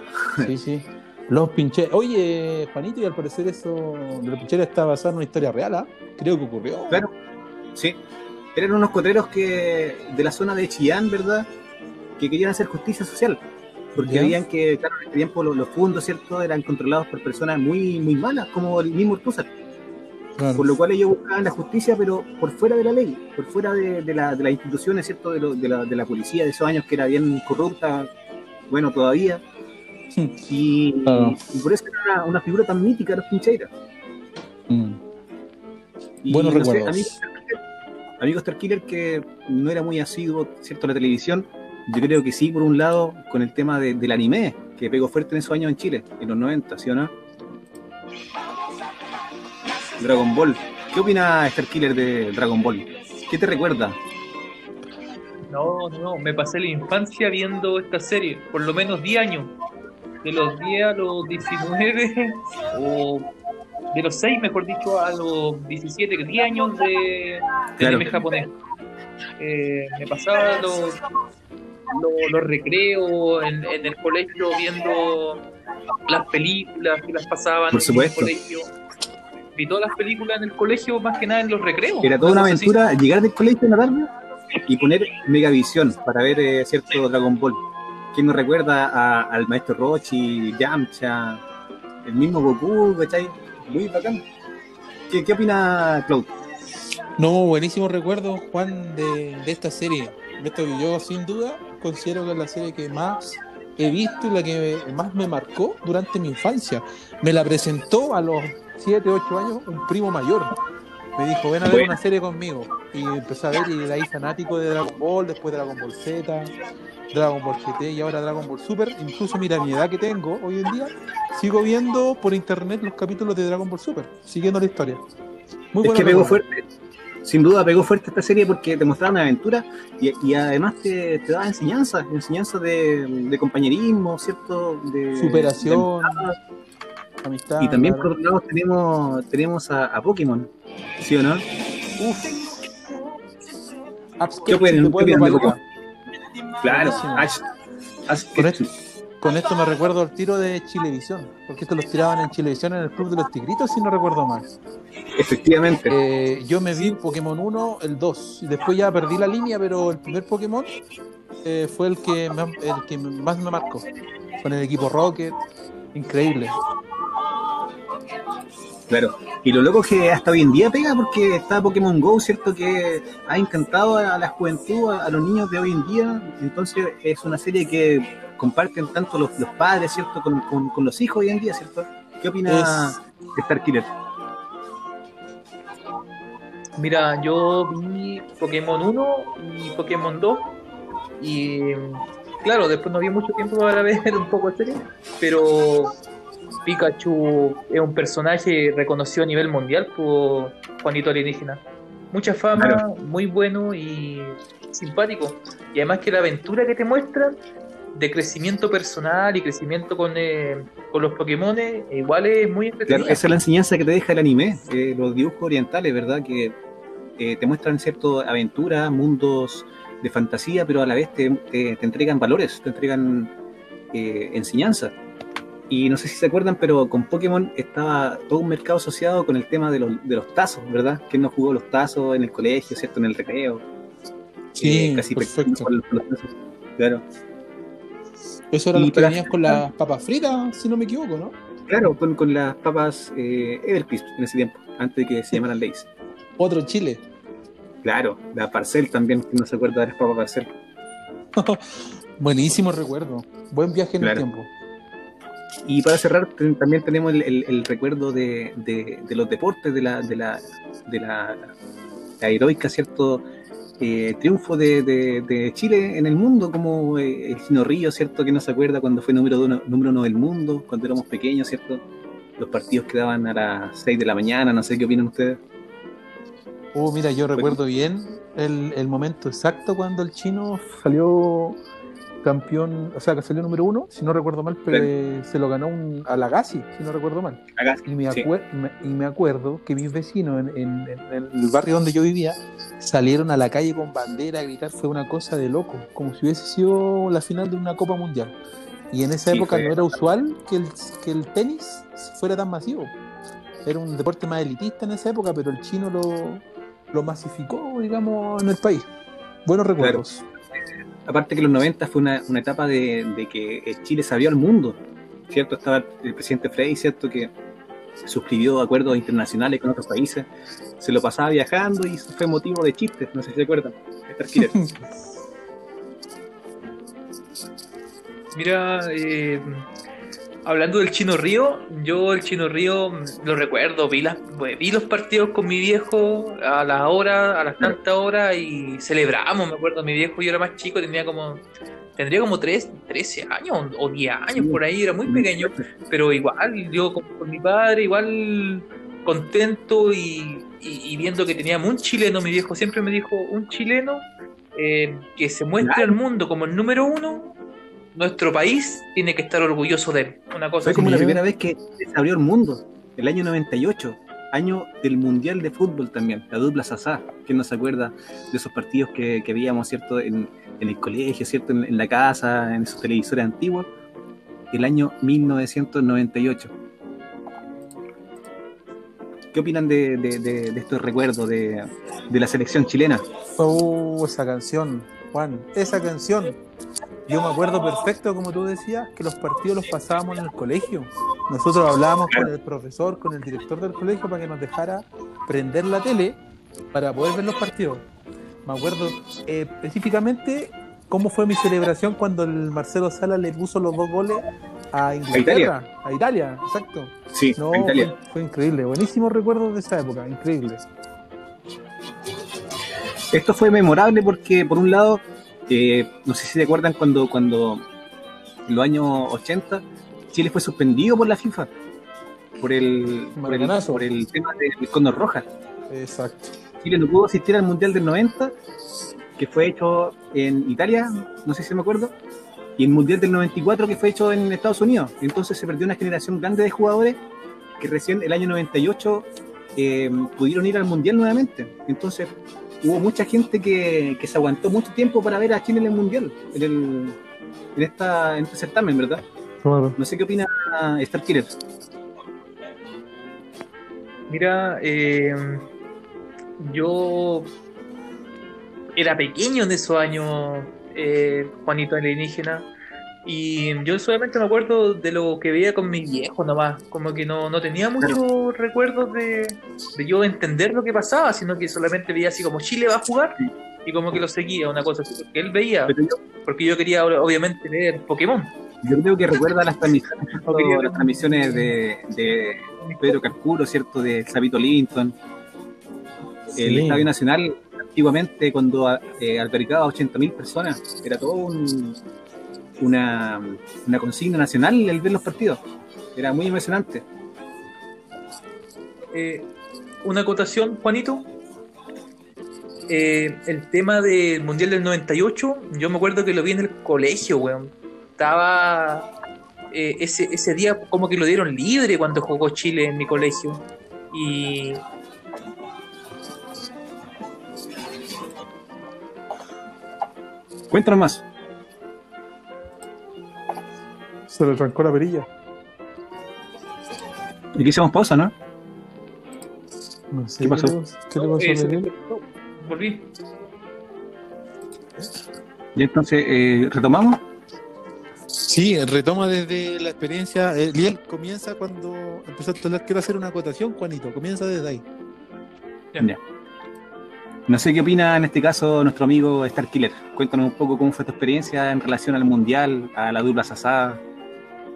Sí, sí. Los pincheros. Oye, Juanito, y al parecer eso de los pincheros está basado en una historia real, ¿ah? Creo que ocurrió. Claro. Sí. Eran unos cotreros que de la zona de Chillán, ¿verdad? Que querían hacer justicia social. Porque veían que, claro, en este tiempo los, los fundos, ¿cierto? Eran controlados por personas muy, muy malas, como el mismo Ortúzar. Claro. Por lo cual ellos buscaban la justicia, pero por fuera de la ley, por fuera de, de la- de las instituciones, ¿cierto? De, lo- de la, de la policía de esos años, que era bien corrupta, bueno, todavía. Y, Claro. y por eso era una, una figura tan mítica los Pincheiras. Mm. Buenos no sé, recuerdos. amigo Starkiller, amigo Starkiller, que no era muy asiduo, ¿cierto? A la televisión, yo creo que sí, por un lado, con el tema de- del anime, que pegó fuerte en esos años en Chile, en los 90, ¿sí o no? Dragon Ball. ¿Qué opina Starkiller de Dragon Ball? ¿Qué te recuerda? No, no, me pasé la infancia viendo esta serie, por lo menos 10 años. De los 10 a los 19, o de los 6, mejor dicho, a los 17, que 10 años de, Claro. anime japonés. Eh, me pasaba los, los, los recreos en, en el colegio viendo las películas que las pasaban Por en el colegio. Vi todas las películas en el colegio, más que nada en los recreos. Era toda una así. aventura llegar del colegio en la tarde y poner Megavisión para ver eh, cierto Dragon Ball. ¿Quién nos recuerda a- al maestro Rochi, Yamcha, el mismo Goku, ¿cachai? Muy bacán. ¿Qué, qué opina Cloud? No, buenísimo recuerdo, Juan, de, de esta serie. Esto que yo, sin duda, considero que es la serie que más he visto y la que más me marcó durante mi infancia. Me la presentó a los 7, 8 años un primo mayor. Me dijo, ven a ver Bueno. una serie conmigo. Y empecé a ver y de ahí fanático de Dragon Ball, después Dragon Ball Z, Dragon Ball GT y ahora Dragon Ball Super. Incluso mira mi edad que tengo hoy en día, sigo viendo por internet los capítulos de Dragon Ball Super, siguiendo la historia. Muy Es que pegó fuerte. Sin duda pegó fuerte esta serie porque te mostraba una aventura y, y además te, te daba enseñanzas, enseñanzas de, de compañerismo, ¿cierto? De, Superación, de amistad. y también claro. por otro lado tenemos, tenemos a, a Pokémon, ¿sí o no? Apps ¿Qué pueden validar. Claro. Ash, Ash Con esto, con esto me recuerdo el tiro de Chilevisión, porque esto los tiraban en Chilevisión en el Club de los Tigritos, si no recuerdo mal. efectivamente. Eh, yo me vi Pokémon 1, el 2, y después ya perdí la línea, pero el primer Pokémon eh, fue el que, me- el que más me marcó, con el equipo Rocket, increíble. Claro. Y lo loco es que hasta hoy en día pega porque está Pokémon Go, ¿cierto? Que ha encantado a la juventud, a, a los niños de hoy en día. Entonces es una serie que comparten tanto los, los padres, ¿cierto? Con, con- con los hijos hoy en día, ¿cierto? ¿Qué opina Starkiller? Mira, yo vi Pokémon 1 y Pokémon 2 y claro, después no vi mucho tiempo para ver un poco de serie, pero Pikachu es un personaje reconocido a nivel mundial por Juanito Alienígena. Mucha fama, Claro. muy bueno y simpático. Y además que la aventura que te muestran de crecimiento personal y crecimiento con, eh, con los Pokémon igual es muy Claro, entretenida. esa es la enseñanza que te deja el anime, eh, los dibujos orientales, ¿verdad? Que eh, te muestran cierto aventuras, mundos de fantasía, pero a la vez te, te- te entregan valores, te entregan eh, enseñanza. Y no sé si se acuerdan, pero con Pokémon estaba todo un mercado asociado con el tema de los, de los tazos, ¿verdad? ¿Quién no jugó los tazos en el colegio, ¿cierto? En el recreo. Sí, eh, casi perfecto. con los- los- Claro, Eso era Y lo que venías con las papas fritas, si no me equivoco, ¿no? claro, con, con las papas eh, Evercrisp en ese tiempo, antes de que se llamaran Lays. Otro Chile. Claro, la Parcel también, que no se acuerda de las papas Parcel. Buenísimo recuerdo. Buen viaje en Claro. el tiempo. Y para cerrar, también tenemos el, el- el recuerdo de, de- de los deportes, de la, de la, de la, la heroica, ¿cierto? Eh, triunfo de Chile en el mundo, como eh, el Gino Río, ¿cierto? Que no se acuerda cuando fue número uno, número uno del mundo, cuando éramos pequeños, ¿cierto? Los partidos quedaban a las 6 de la mañana, no sé qué opinan ustedes. Oh, mira, yo recuerdo bien el, el momento exacto cuando el chino salió campeón, o sea, que salió número uno, si no recuerdo mal, pero eh, se lo ganó un, a Lagazi, si no recuerdo mal. Y me, sí. me- y me acuerdo que mis vecinos en, en- en el barrio donde yo vivía salieron a la calle con bandera a gritar, fue una cosa de loco, como si hubiese sido la final de una Copa Mundial. Y en esa Sí, época fue- no era usual que el, que el tenis fuera tan masivo. Era un deporte más elitista en esa época, pero el chino lo, lo masificó, digamos, en el país. Buenos recuerdos. Aparte que los 90 fue una, una etapa de, de que eh, Chile se abrió al mundo, ¿cierto? Estaba el presidente Frey, ¿cierto? Que suscribió acuerdos internacionales con otros países, se lo pasaba viajando y eso fue motivo de chistes, no sé si se acuerdan. Star Killer. Mira, eh, hablando del Chino Río, yo el Chino Río mm, lo recuerdo, vi, las, vi los partidos con mi viejo a las horas, a las tantas horas y celebramos, me acuerdo, mi viejo yo era más chico, tenía como, tendría como tres, 13 años o 10 años por ahí, era muy pequeño, pero igual, yo con, con mi padre, igual contento y, y- y viendo que teníamos un chileno, mi viejo siempre me dijo, un chileno eh, que se muestre Claro. al mundo como el número uno, nuestro país tiene que estar orgulloso de él. Una cosa Fue como la primera vez que se abrió el mundo, el año 98, año del Mundial de Fútbol también, la dupla Sasá. ¿Quién no se acuerda de esos partidos que, que veíamos, ¿cierto? En, en el colegio, ¿cierto? En, en la casa, en esos televisores antiguos. El año 1998. ¿Qué opinan de, de- de- de estos recuerdos de, de la selección chilena? Oh, esa canción, Juan, esa canción. Yo me acuerdo perfecto, como tú decías, que los partidos los pasábamos en el colegio. Nosotros hablábamos con el profesor, con el director del colegio para que nos dejara prender la tele para poder ver los partidos. Me acuerdo eh, específicamente cómo fue mi celebración cuando el Marcelo Sala le puso los dos goles a Inglaterra, a Italia, exacto. Sí, No, Italia. Fue increíble, buenísimos recuerdos de esa época, increíble. Esto fue memorable porque, por un lado, eh, no sé si se acuerdan cuando, cuando en los años 80 Chile fue suspendido por la FIFA por el, por el, por el tema del Condor Roja. Exacto. Chile no pudo asistir al Mundial del 90, que fue hecho en Italia, no sé si me acuerdo, y el Mundial del 94 que fue hecho en Estados Unidos. Entonces se perdió una generación grande de jugadores que recién el año 98 eh, pudieron ir al Mundial nuevamente. Entonces hubo mucha gente que, que se aguantó mucho tiempo para ver a Chile en el Mundial, en, el, en, esta, en este certamen, ¿verdad? Claro. No sé qué opina Star Killer. Mira, eh, yo era pequeño en esos años, eh, Juanito alienígena, y yo solamente me acuerdo de lo que veía con mis viejos nomás, como que no, no tenía muchos recuerdos de, de yo entender lo que pasaba, sino que solamente veía así como Chile va a jugar y como que lo seguía, una cosa así, porque él veía, porque yo quería obviamente ver Pokémon. yo creo que recuerda las transmisiones, las transmisiones de, de Pedro Carcuro, ¿cierto? De Sabito Linton. El Sí. Estadio Nacional, antiguamente, cuando eh, albergaba 80.000 personas, era todo un- una, una consigna nacional el ver los partidos. Era muy emocionante. Eh, una acotación, Juanito. Eh, el tema del Mundial del 98, yo me acuerdo que lo vi en el colegio, weón. Estaba. eh, ese, ese día, como que lo dieron libre cuando jugó Chile en mi colegio. Y. Cuéntanos más. Se le trancó la perilla. Y aquí hicimos pausa, ¿no? No sé ¿Qué pasó? le- ¿Qué le pasó eh, a Miguel? Volví. Y entonces, eh, ¿retomamos? Sí, retoma desde la experiencia. Eh, Liel comienza cuando empezaste a hablar. Quiero hacer una acotación, Juanito. Comienza desde ahí. Ya. No sé qué opina en este caso nuestro amigo Star Killer. Cuéntanos un poco cómo fue tu experiencia en relación al mundial, a la dupla Sasá.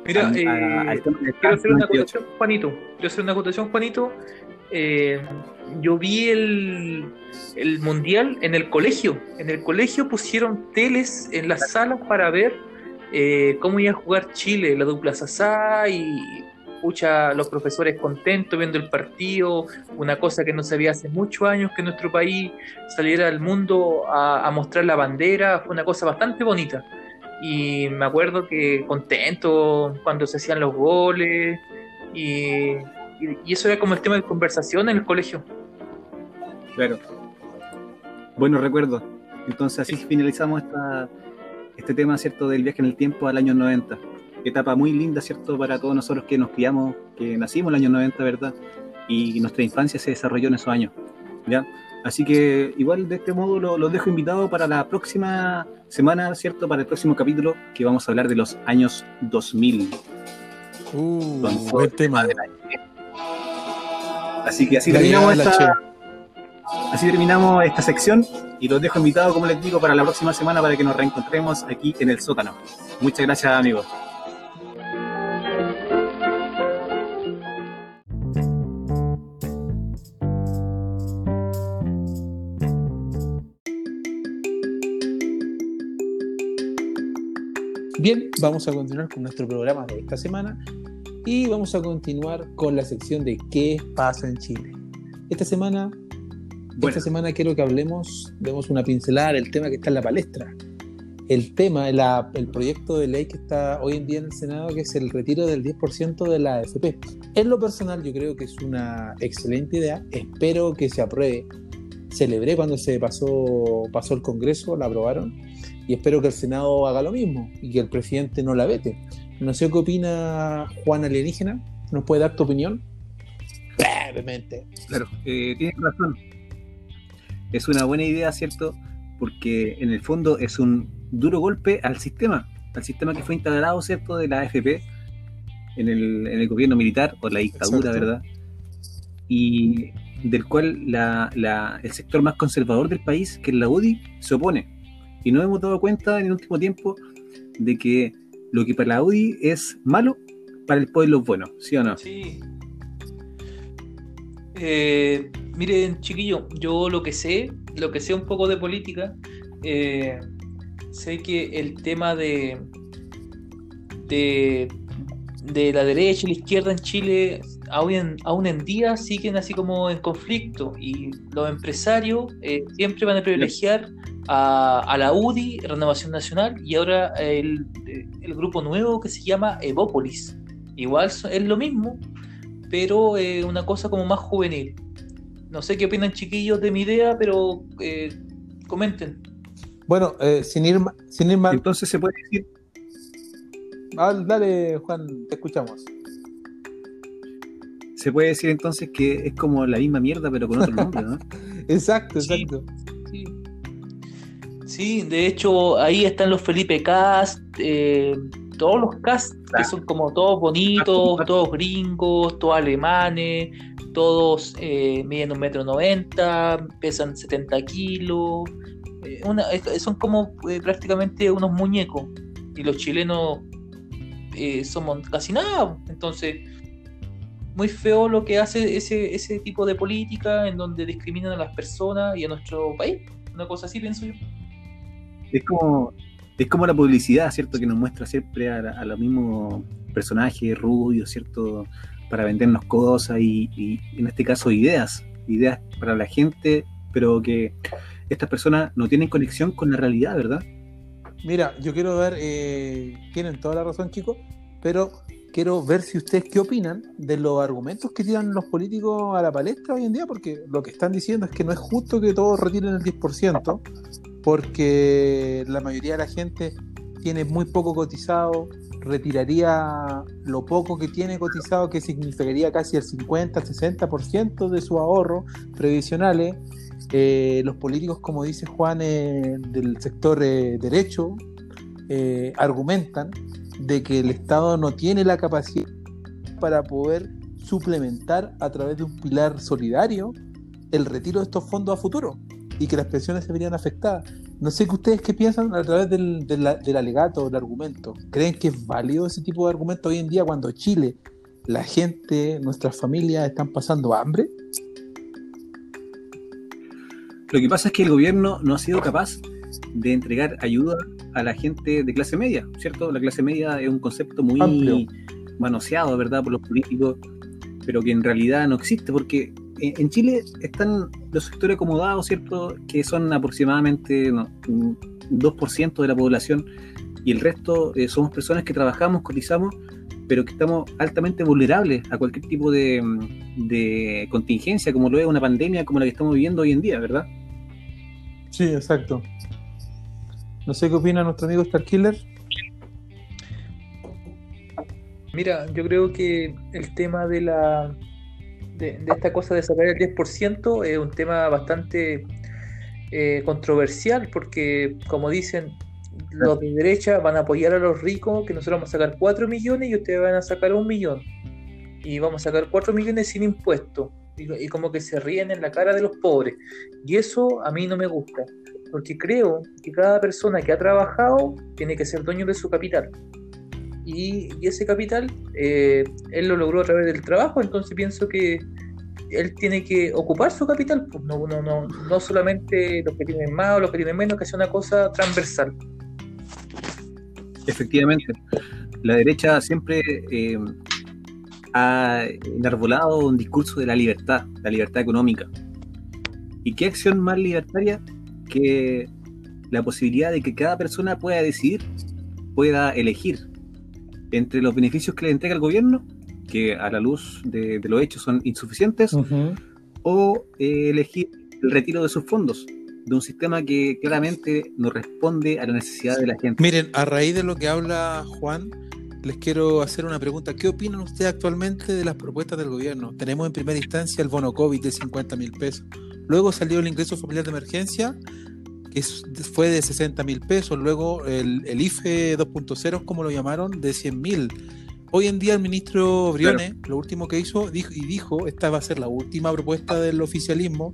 Mira, eh, a- quiero hacer una 98. acotación, Juanito. Quiero hacer una acotación, Juanito. Eh, yo vi el, el mundial en el colegio. En el colegio pusieron teles en las salas para ver eh, cómo iba a jugar Chile, la dupla Sasá y pucha, los profesores contentos viendo el partido, una cosa que no se veía hace muchos años que nuestro país saliera al mundo a, a mostrar la bandera, fue una cosa bastante bonita. Y me acuerdo que contento cuando se hacían los goles y, y- y eso era como el tema de conversación en el colegio. Claro. Buenos recuerdos. Entonces así finalizamos esta, este tema, ¿cierto?, del viaje en el tiempo al año 90. Etapa muy linda, ¿cierto?, para todos nosotros que nos criamos, que nacimos en el año 90, ¿verdad? Y nuestra infancia se desarrolló en esos años, ¿ya? Así que igual de este modo lo- los dejo invitados para la próxima semana, ¿cierto?, para el próximo capítulo que vamos a hablar de los años 2000. Uh, todo buen tema tema. de la- Así que así terminamos esta, Así terminamos esta sección y los dejo invitados, como les digo, para la próxima semana para que nos reencontremos aquí en el sótano. Muchas gracias, amigos. Bien, vamos a continuar con nuestro programa de esta semana y vamos a continuar con la sección de qué pasa en Chile. Esta semana, Bueno. esta semana quiero que hablemos, demos una pincelada del tema que está en la palestra. El tema, la- el proyecto de ley que está hoy en día en el Senado, que es el retiro del 10% de la AFP. En lo personal, yo creo que es una excelente idea. Espero que se apruebe. Celebré cuando se pasó, pasó el Congreso, la aprobaron y espero que el Senado haga lo mismo y que el presidente no la vete. No sé qué opina Juan Alienígena. ¿Nos puede dar tu opinión? Brevemente. Claro, eh, tienes razón. Es una buena idea, ¿cierto? Porque en el fondo es un duro golpe al sistema, al sistema que fue instalado, ¿cierto?, de la AFP en el, en el gobierno militar o la dictadura, Exacto. ¿verdad? Y del cual la- la- el sector más conservador del país, que es la UDI, se opone. Y nos hemos dado cuenta en el último tiempo de que lo que para la UDI es malo, para el pueblo es bueno, ¿sí o no? Sí. Eh, miren, chiquillo, yo lo que sé, lo que sé un poco de política, eh, sé que el tema de, de, de la derecha y la izquierda en Chile aún en, aún en día siguen así como en conflicto y los empresarios eh, siempre van a privilegiar a, a la UDI, Renovación Nacional, y ahora el, el grupo nuevo que se llama Evópolis. Igual es lo mismo, pero eh, una cosa como más juvenil. No sé qué opinan chiquillos de mi idea, pero eh, comenten. Bueno, eh, sin ir, sin ir más. Entonces se puede decir Ah, dale, Juan, te escuchamos. Se puede decir entonces que es como la misma mierda, pero con otro nombre, ¿no? Exacto, exacto. Sí. Sí, de hecho ahí están los Felipe Cast, eh, todos los cast que son como todos bonitos, todos gringos, todos alemanes, todos eh, miden un metro noventa, pesan 70 kilos, eh, una- son como eh, prácticamente unos muñecos y los chilenos eh, somos casi nada, entonces muy feo lo que hace ese, ese tipo de política en donde discriminan a las personas y a nuestro país, una cosa así pienso yo. Es como, es como la publicidad, ¿cierto? Que nos muestra siempre a, a los mismos personajes rubios, ¿cierto? Para vendernos cosas y, y en este caso ideas, ideas para la gente, pero que estas personas no tienen conexión con la realidad, ¿verdad? Mira, yo quiero ver, eh, tienen toda la razón, chicos, pero quiero ver si ustedes qué opinan de los argumentos que tiran los políticos a la palestra hoy en día, porque lo que están diciendo es que no es justo que todos retiren el 10%, porque la mayoría de la gente tiene muy poco cotizado, retiraría lo poco que tiene cotizado, que significaría casi el 50, 60% de sus ahorros previsionales, Eh, los políticos, como dice Juan, eh, del sector eh, derecho, argumentan de que el Estado no tiene la capacidad para poder suplementar a través de un pilar solidario el retiro de estos fondos a futuro y que las pensiones se verían afectadas. No sé qué ustedes qué piensan a través del, del, del alegato, del argumento. ¿Creen que es válido ese tipo de argumento hoy en día cuando Chile, la gente, nuestras familias están pasando hambre? Lo que pasa es que el gobierno no ha sido capaz de entregar ayuda a la gente de clase media, ¿cierto? La clase media es un concepto muy Amplio. manoseado, ¿verdad?, por los políticos, pero que en realidad no existe, porque en en Chile están los sectores acomodados, ¿cierto?, que son aproximadamente no, un 2% de la población, y el resto eh, somos personas que trabajamos, cotizamos, pero que estamos altamente vulnerables a cualquier tipo de, de contingencia, como lo es una pandemia como la que estamos viviendo hoy en día, ¿verdad? Sí, exacto. No sé qué opina nuestro amigo Starkiller. Mira, yo creo que el tema de la de, esta cosa de sacar el 10% es un tema bastante eh, controversial porque, como dicen, los de derecha van a apoyar a los ricos, que nosotros vamos a sacar 4 millones y ustedes van a sacar un millón. Y vamos a sacar 4 millones sin impuestos. Y, y como que se ríen en la cara de los pobres. Y eso a mí no me gusta. Porque creo que cada persona que ha trabajado tiene que ser dueño de su capital. Y, y ese capital eh, él lo logró a través del trabajo, entonces pienso que él tiene que ocupar su capital, pues no, no, no, no solamente los que tienen más o los que tienen menos, que sea una cosa transversal. Efectivamente, la derecha siempre eh, ha enarbolado un discurso de la libertad, la libertad económica. ¿Y qué acción más libertaria que la posibilidad de que cada persona pueda decidir, pueda elegir entre los beneficios que le entrega el gobierno, que a la luz de, de los hechos son insuficientes, o eh, elegir el retiro de sus fondos de un sistema que claramente no responde a la necesidad de la gente. Miren, a raíz de lo que habla Juan, les quiero hacer una pregunta. ¿Qué opinan ustedes actualmente de las propuestas del gobierno? Tenemos en primera instancia el bono COVID de 50 mil pesos. Luego salió el ingreso familiar de emergencia, que fue de 60 mil pesos. Luego el, el IFE 2.0, como lo llamaron, de 100 mil. Hoy en día el ministro Briones, lo último que hizo, dijo, y dijo, esta va a ser la última propuesta del oficialismo,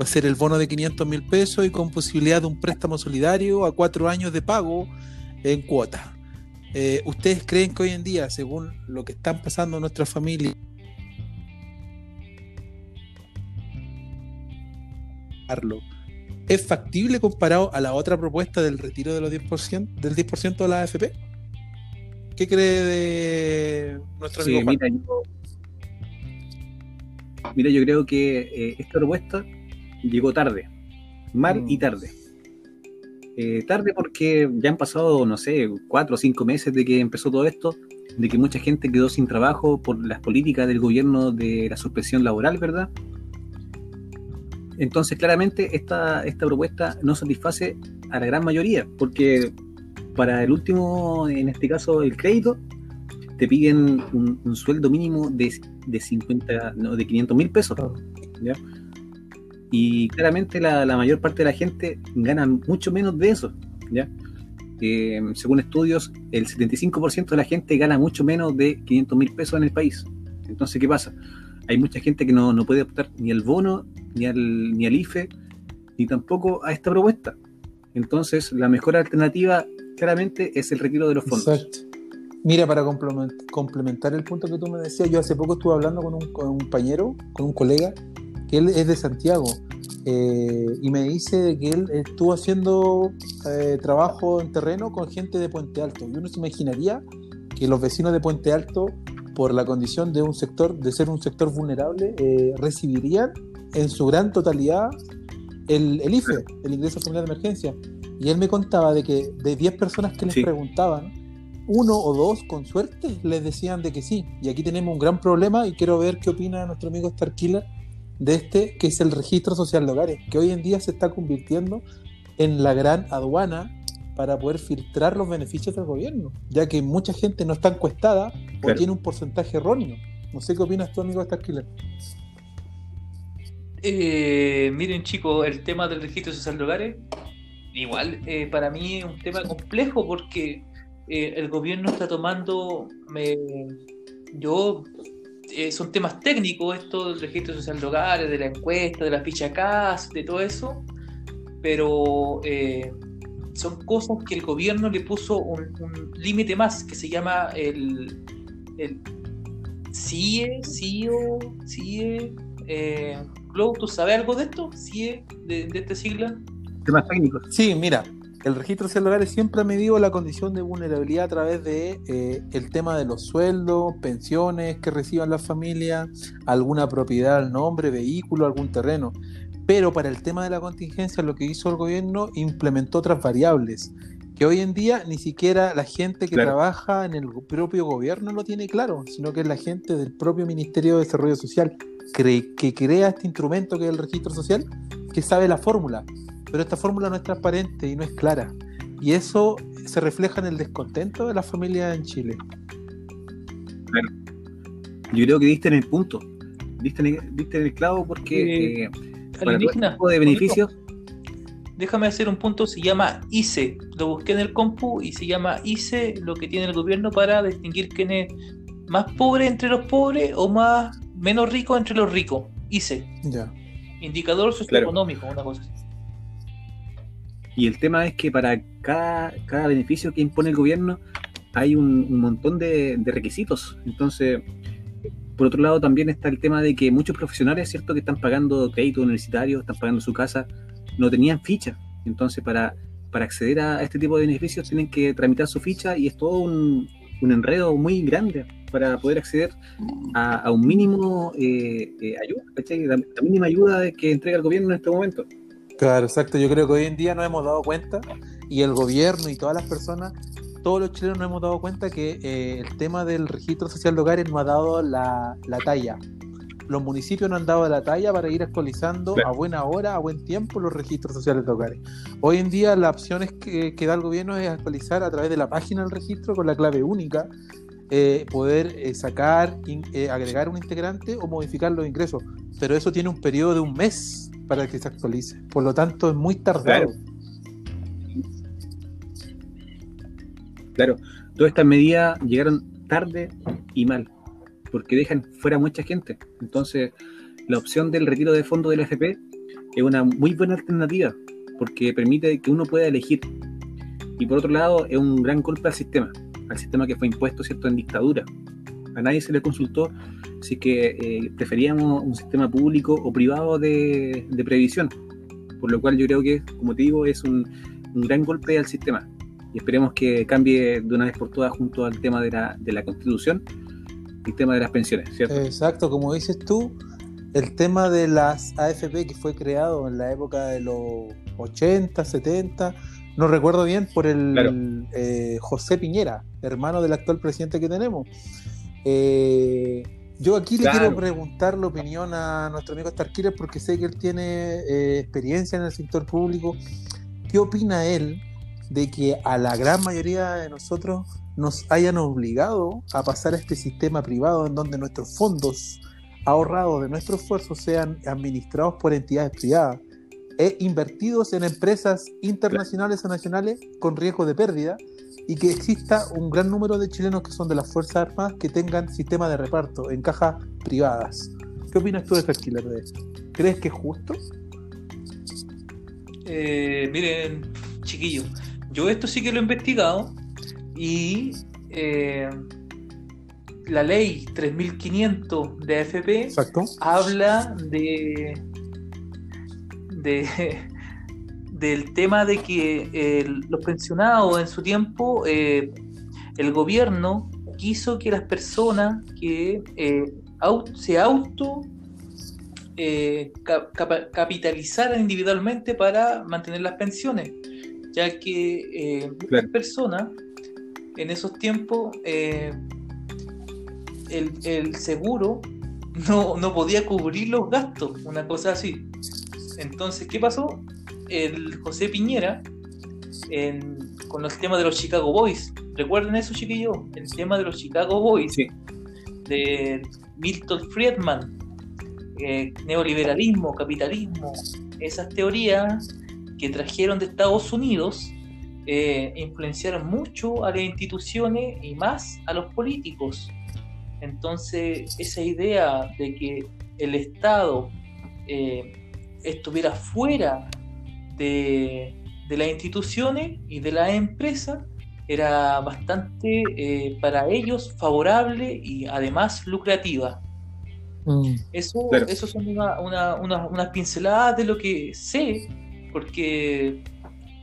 va a ser el bono de 500 mil pesos y con posibilidad de un préstamo solidario a cuatro años de pago en cuota. Eh, ¿Ustedes creen que hoy en día, según lo que están pasando en nuestra familia, es factible comparado a la otra propuesta del retiro de los 10%, del 10% de la AFP? ¿Qué cree de nuestro Sí, amigo Juan? mira, yo, mira, yo creo que eh, esta propuesta llegó tarde, mal Mm. y tarde. Eh, tarde porque ya han pasado, no sé, cuatro o cinco meses de que empezó todo esto, de que mucha gente quedó sin trabajo por las políticas del gobierno de la suspensión laboral, ¿verdad? Entonces, claramente, esta, esta propuesta no satisface a la gran mayoría, porque para el último, en este caso, el crédito, te piden un, sueldo mínimo de, de 50, no, de 500 mil pesos. ¿ya? Y claramente la, la mayor parte de la gente gana mucho menos de eso. ¿ya? Eh, según estudios, el 75% de la gente gana mucho menos de 500 mil pesos en el país. Entonces, ¿qué pasa? Hay mucha gente que no, no puede optar ni al bono, ni al, ni al IFE, ni tampoco a esta propuesta. Entonces, la mejor alternativa claramente es el retiro de los fondos. Exacto. Mira, para complement- complementar el punto que tú me decías, yo hace poco estuve hablando con un, compañero, con un colega, que él es de Santiago, eh, y me dice que él estuvo haciendo eh, trabajo en terreno con gente de Puente Alto. Y uno se imaginaría que los vecinos de Puente Alto, por la condición de un sector, de ser un sector vulnerable, eh, recibirían en su gran totalidad el, el IFE, el ingreso familiar de emergencia. Y él me contaba de que de 10 personas que les Sí. preguntaban, uno o dos, con suerte, les decían de que sí. Y aquí tenemos un gran problema y quiero ver qué opina nuestro amigo Starkiller de este, que es el registro social de hogares, que hoy en día se está convirtiendo en la gran aduana para poder filtrar los beneficios del gobierno, ya que mucha gente no está encuestada o Claro. tiene un porcentaje erróneo. No sé qué opinas tú, amigo Starkiller. Eh, miren chicos, el tema del registro social de hogares, igual eh, para mí es un tema complejo porque eh, el gobierno está tomando, me, yo, eh, son temas técnicos esto del registro social de hogares, de la encuesta, de la ficha CAS, de todo eso, pero eh, son cosas que el gobierno le puso un, un límite más que se llama el, el CIE, CIO, CIE, eh, Clau, ¿tú sabes algo de esto? CIE, de, de esta sigla. Temas técnicos. Sí, mira, el registro hogares siempre ha medido la condición de vulnerabilidad a través de eh, el tema de los sueldos, pensiones que reciban las familias, alguna propiedad al nombre, vehículo, algún terreno. Pero para el tema de la contingencia, lo que hizo el gobierno implementó otras variables que hoy en día ni siquiera la gente que Claro. trabaja en el propio gobierno lo tiene claro, sino que es la gente del propio Ministerio de Desarrollo Social que crea este instrumento que es el registro social, que sabe la fórmula. Pero esta fórmula no es transparente y no es clara. Y eso se refleja en el descontento de las familias en Chile. Yo creo que diste en el punto. Diste en el, diste en el clavo porque eh, para todo Alienígena, tipo de beneficios, Déjame hacer un punto, se llama ICE. Lo busqué en el compu y se llama ICE, lo que tiene el gobierno para distinguir quién es más pobre entre los pobres o más menos rico entre los ricos. ICE, Ya. indicador socioeconómico, una cosa así. Y el tema es que para cada, cada beneficio que impone el gobierno hay un, un montón de, de requisitos. Entonces, por otro lado, también está el tema de que muchos profesionales, ¿cierto?, que están pagando crédito universitario, están pagando su casa, no tenían ficha. Entonces, para, para acceder a este tipo de beneficios tienen que tramitar su ficha y es todo un, un enredo muy grande para poder acceder a, un mínimo eh, eh, ayuda, la mínima ayuda que entrega el gobierno en este momento. Claro, exacto. Yo creo que hoy en día nos hemos dado cuenta, y el gobierno y todas las personas, todos los chilenos nos hemos dado cuenta que eh, el tema del registro social de hogares no ha dado la, la talla. Los municipios no han dado la talla para ir actualizando Claro. a buena hora, a buen tiempo, los registros sociales de hogares. Hoy en día las opciones que, que da el gobierno es actualizar a través de la página del registro con la clave única, eh, poder eh, sacar, eh, agregar un integrante o modificar los ingresos. Pero eso tiene un periodo de un mes para que se actualice. Por lo tanto, es muy tardado. Claro. Claro, todas estas medidas llegaron tarde y mal, porque dejan fuera mucha gente. Entonces, la opción del retiro de fondos del AFP es una muy buena alternativa, porque permite que uno pueda elegir. Y por otro lado, es un gran golpe al sistema, al sistema que fue impuesto, ¿cierto?, en dictadura. A nadie se le consultó si que eh, preferíamos un sistema público o privado de, de previsión. Por lo cual yo creo que, como te digo, es un, un gran golpe al sistema. Y esperemos que cambie de una vez por todas junto al tema de la, de la constitución, el tema de las pensiones, ¿cierto? Exacto, como dices tú, el tema de las AFP que fue creado en la época de los 80, 70, no recuerdo bien, por el Claro. eh, José Piñera, hermano del actual presidente que tenemos. Eh, yo aquí le quiero preguntar la opinión a nuestro amigo Starkiller porque sé que él tiene eh, experiencia en el sector público. ¿Qué opina él de que a la gran mayoría de nosotros nos hayan obligado a pasar a este sistema privado en donde nuestros fondos ahorrados de nuestro esfuerzo sean administrados por entidades privadas e invertidos en empresas internacionales o nacionales con riesgo de pérdida y que exista un gran número de chilenos que son de las Fuerzas Armadas que tengan sistema de reparto en cajas privadas. ¿Qué opinas tú de Starkiller de esto? ¿Crees que es justo? Eh, miren, chiquillos, yo esto sí que lo he investigado y eh, la ley 3500 de AFP Exacto. habla de, de del tema de que eh, los pensionados en su tiempo eh, el gobierno quiso que las personas que eh, se auto eh, capitalizaran individualmente para mantener las pensiones ya que muchas Claro. personas en esos tiempos el, el seguro no, no podía cubrir los gastos, una cosa así. Entonces, ¿qué pasó? El José Piñera, en- con el tema de los Chicago Boys, ¿recuerden eso, chiquillos? El tema de los Chicago Boys, Sí. de Milton Friedman, eh, neoliberalismo, capitalismo, esas teorías que trajeron de Estados Unidos eh, influenciaron mucho a las instituciones y más a los políticos. Entonces, esa idea de que el Estado eh, estuviera fuera de, las instituciones y de las empresas era bastante eh, para ellos favorable y además lucrativa. Mm. Eso, eso son unas pinceladas de lo que sé, porque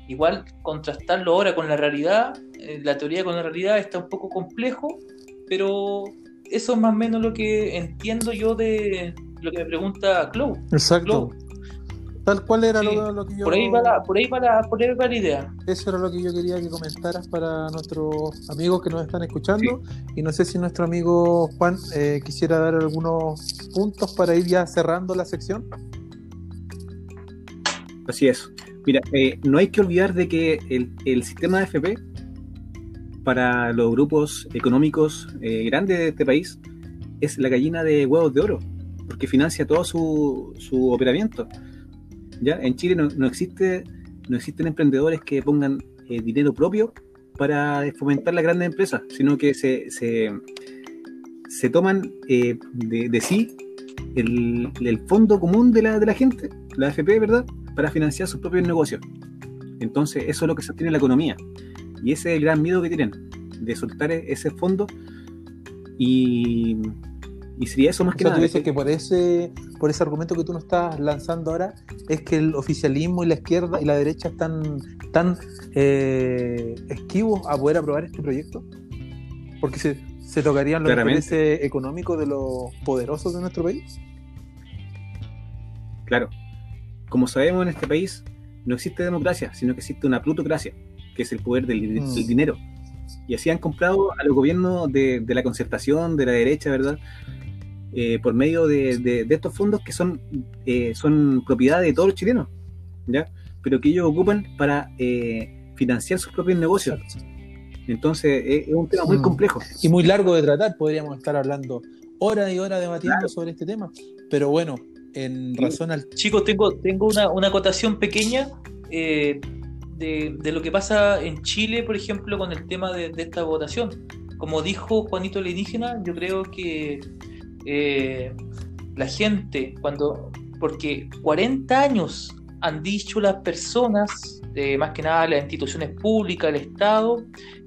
igual contrastarlo ahora con la realidad, eh, la teoría con la realidad está un poco complejo, pero eso es más o menos lo que entiendo yo de lo que me pregunta Chloe. Exacto. Tal cual era lo, que yo. Por ahí, va la, por, ahí va la, por ahí va la idea. Eso era lo que yo quería que comentaras para nuestros amigos que nos están escuchando. Y no sé si nuestro amigo Juan eh, quisiera dar algunos puntos para ir ya cerrando la sección. Así es. Mira, eh, no hay que olvidar de que el, sistema de FP para los grupos económicos eh, grandes de este país es la gallina de huevos de oro, porque financia todo su, su operamiento. ¿Ya? En Chile no, existe, no existen emprendedores que pongan eh, dinero propio para fomentar las grandes empresas, sino que se, se, toman de, sí el, el, fondo común de la, de la gente, la AFP, ¿verdad? para financiar sus propios negocios. Entonces, eso es lo que sostiene la economía. Y ese es el gran miedo que tienen, de soltar e-, ese fondo y, y sería eso más que nada. Tú dices que por ese, por ese argumento que tú nos estás lanzando ahora, es que el oficialismo y la izquierda y la derecha están tan eh, esquivos a poder aprobar este proyecto. Porque se, se tocarían los intereses económicos de los poderosos de nuestro país. Claro, como sabemos en este país, no existe democracia, sino que existe una plutocracia, que es el poder del, mm. dinero. Y así han comprado a los gobiernos de, la concertación, de la derecha, ¿verdad? Eh, por medio de, estos fondos que son, eh, son propiedad de todos los chilenos, ¿ya? Pero que ellos ocupan para eh, financiar sus propios negocios. Entonces es un tema muy mm. complejo. Y muy largo de tratar, podríamos estar hablando horas y horas debatiendo sobre este tema. Pero bueno, en razón al... Chicos, tengo, tengo una, una acotación pequeña eh, de, lo que pasa en Chile, por ejemplo, con el tema de, esta votación. Como dijo Juanito el indígena, yo creo que eh, la gente, cuando... Porque 40 años han dicho las personas, eh, más que nada las instituciones públicas, el Estado,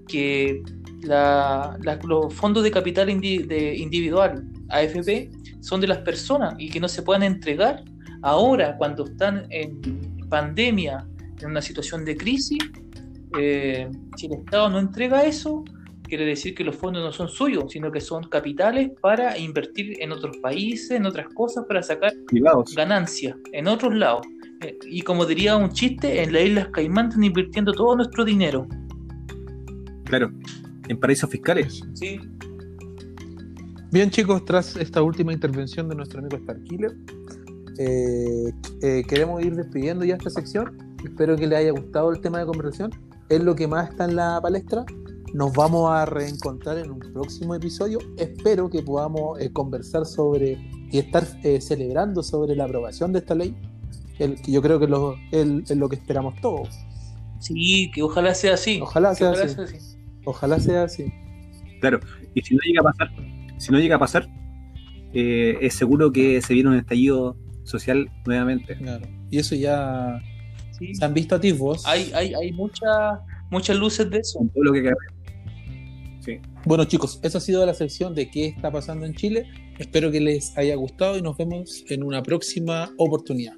que los fondos de capital individual, AFP, son de las personas y que no se puedan entregar ahora cuando están en pandemia, en una situación de crisis. Eh, si el Estado no entrega eso, quiere decir que los fondos no son suyos, sino que son capitales para invertir en otros países, en otras cosas, para sacar ganancias en otros lados. Eh, y como diría un chiste, en las Islas Caimán están invirtiendo todo nuestro dinero. Claro, en paraísos fiscales. Sí. Bien chicos, tras esta última intervención de nuestro amigo Starkiller, eh, eh, queremos ir despidiendo ya esta sección. Espero que les haya gustado el tema de conversación. Es lo que más está en la palestra. Nos vamos a reencontrar en un próximo episodio. Espero que podamos eh, conversar sobre y estar celebrando sobre la aprobación de esta ley. El, yo creo que lo, es lo que esperamos todos. Sí, que ojalá sea así. Ojalá sea, así. sea así. Ojalá sea así. Claro, y si no llega a pasar, si no llega a pasar, eh, es seguro que se viene un estallido social nuevamente. Claro. Y eso ya se han visto atisbos. Hay, hay, hay muchas muchas luces de eso. Todo lo que Bueno chicos, esa ha sido la sección de qué está pasando en Chile. Espero que les haya gustado y nos vemos en una próxima oportunidad.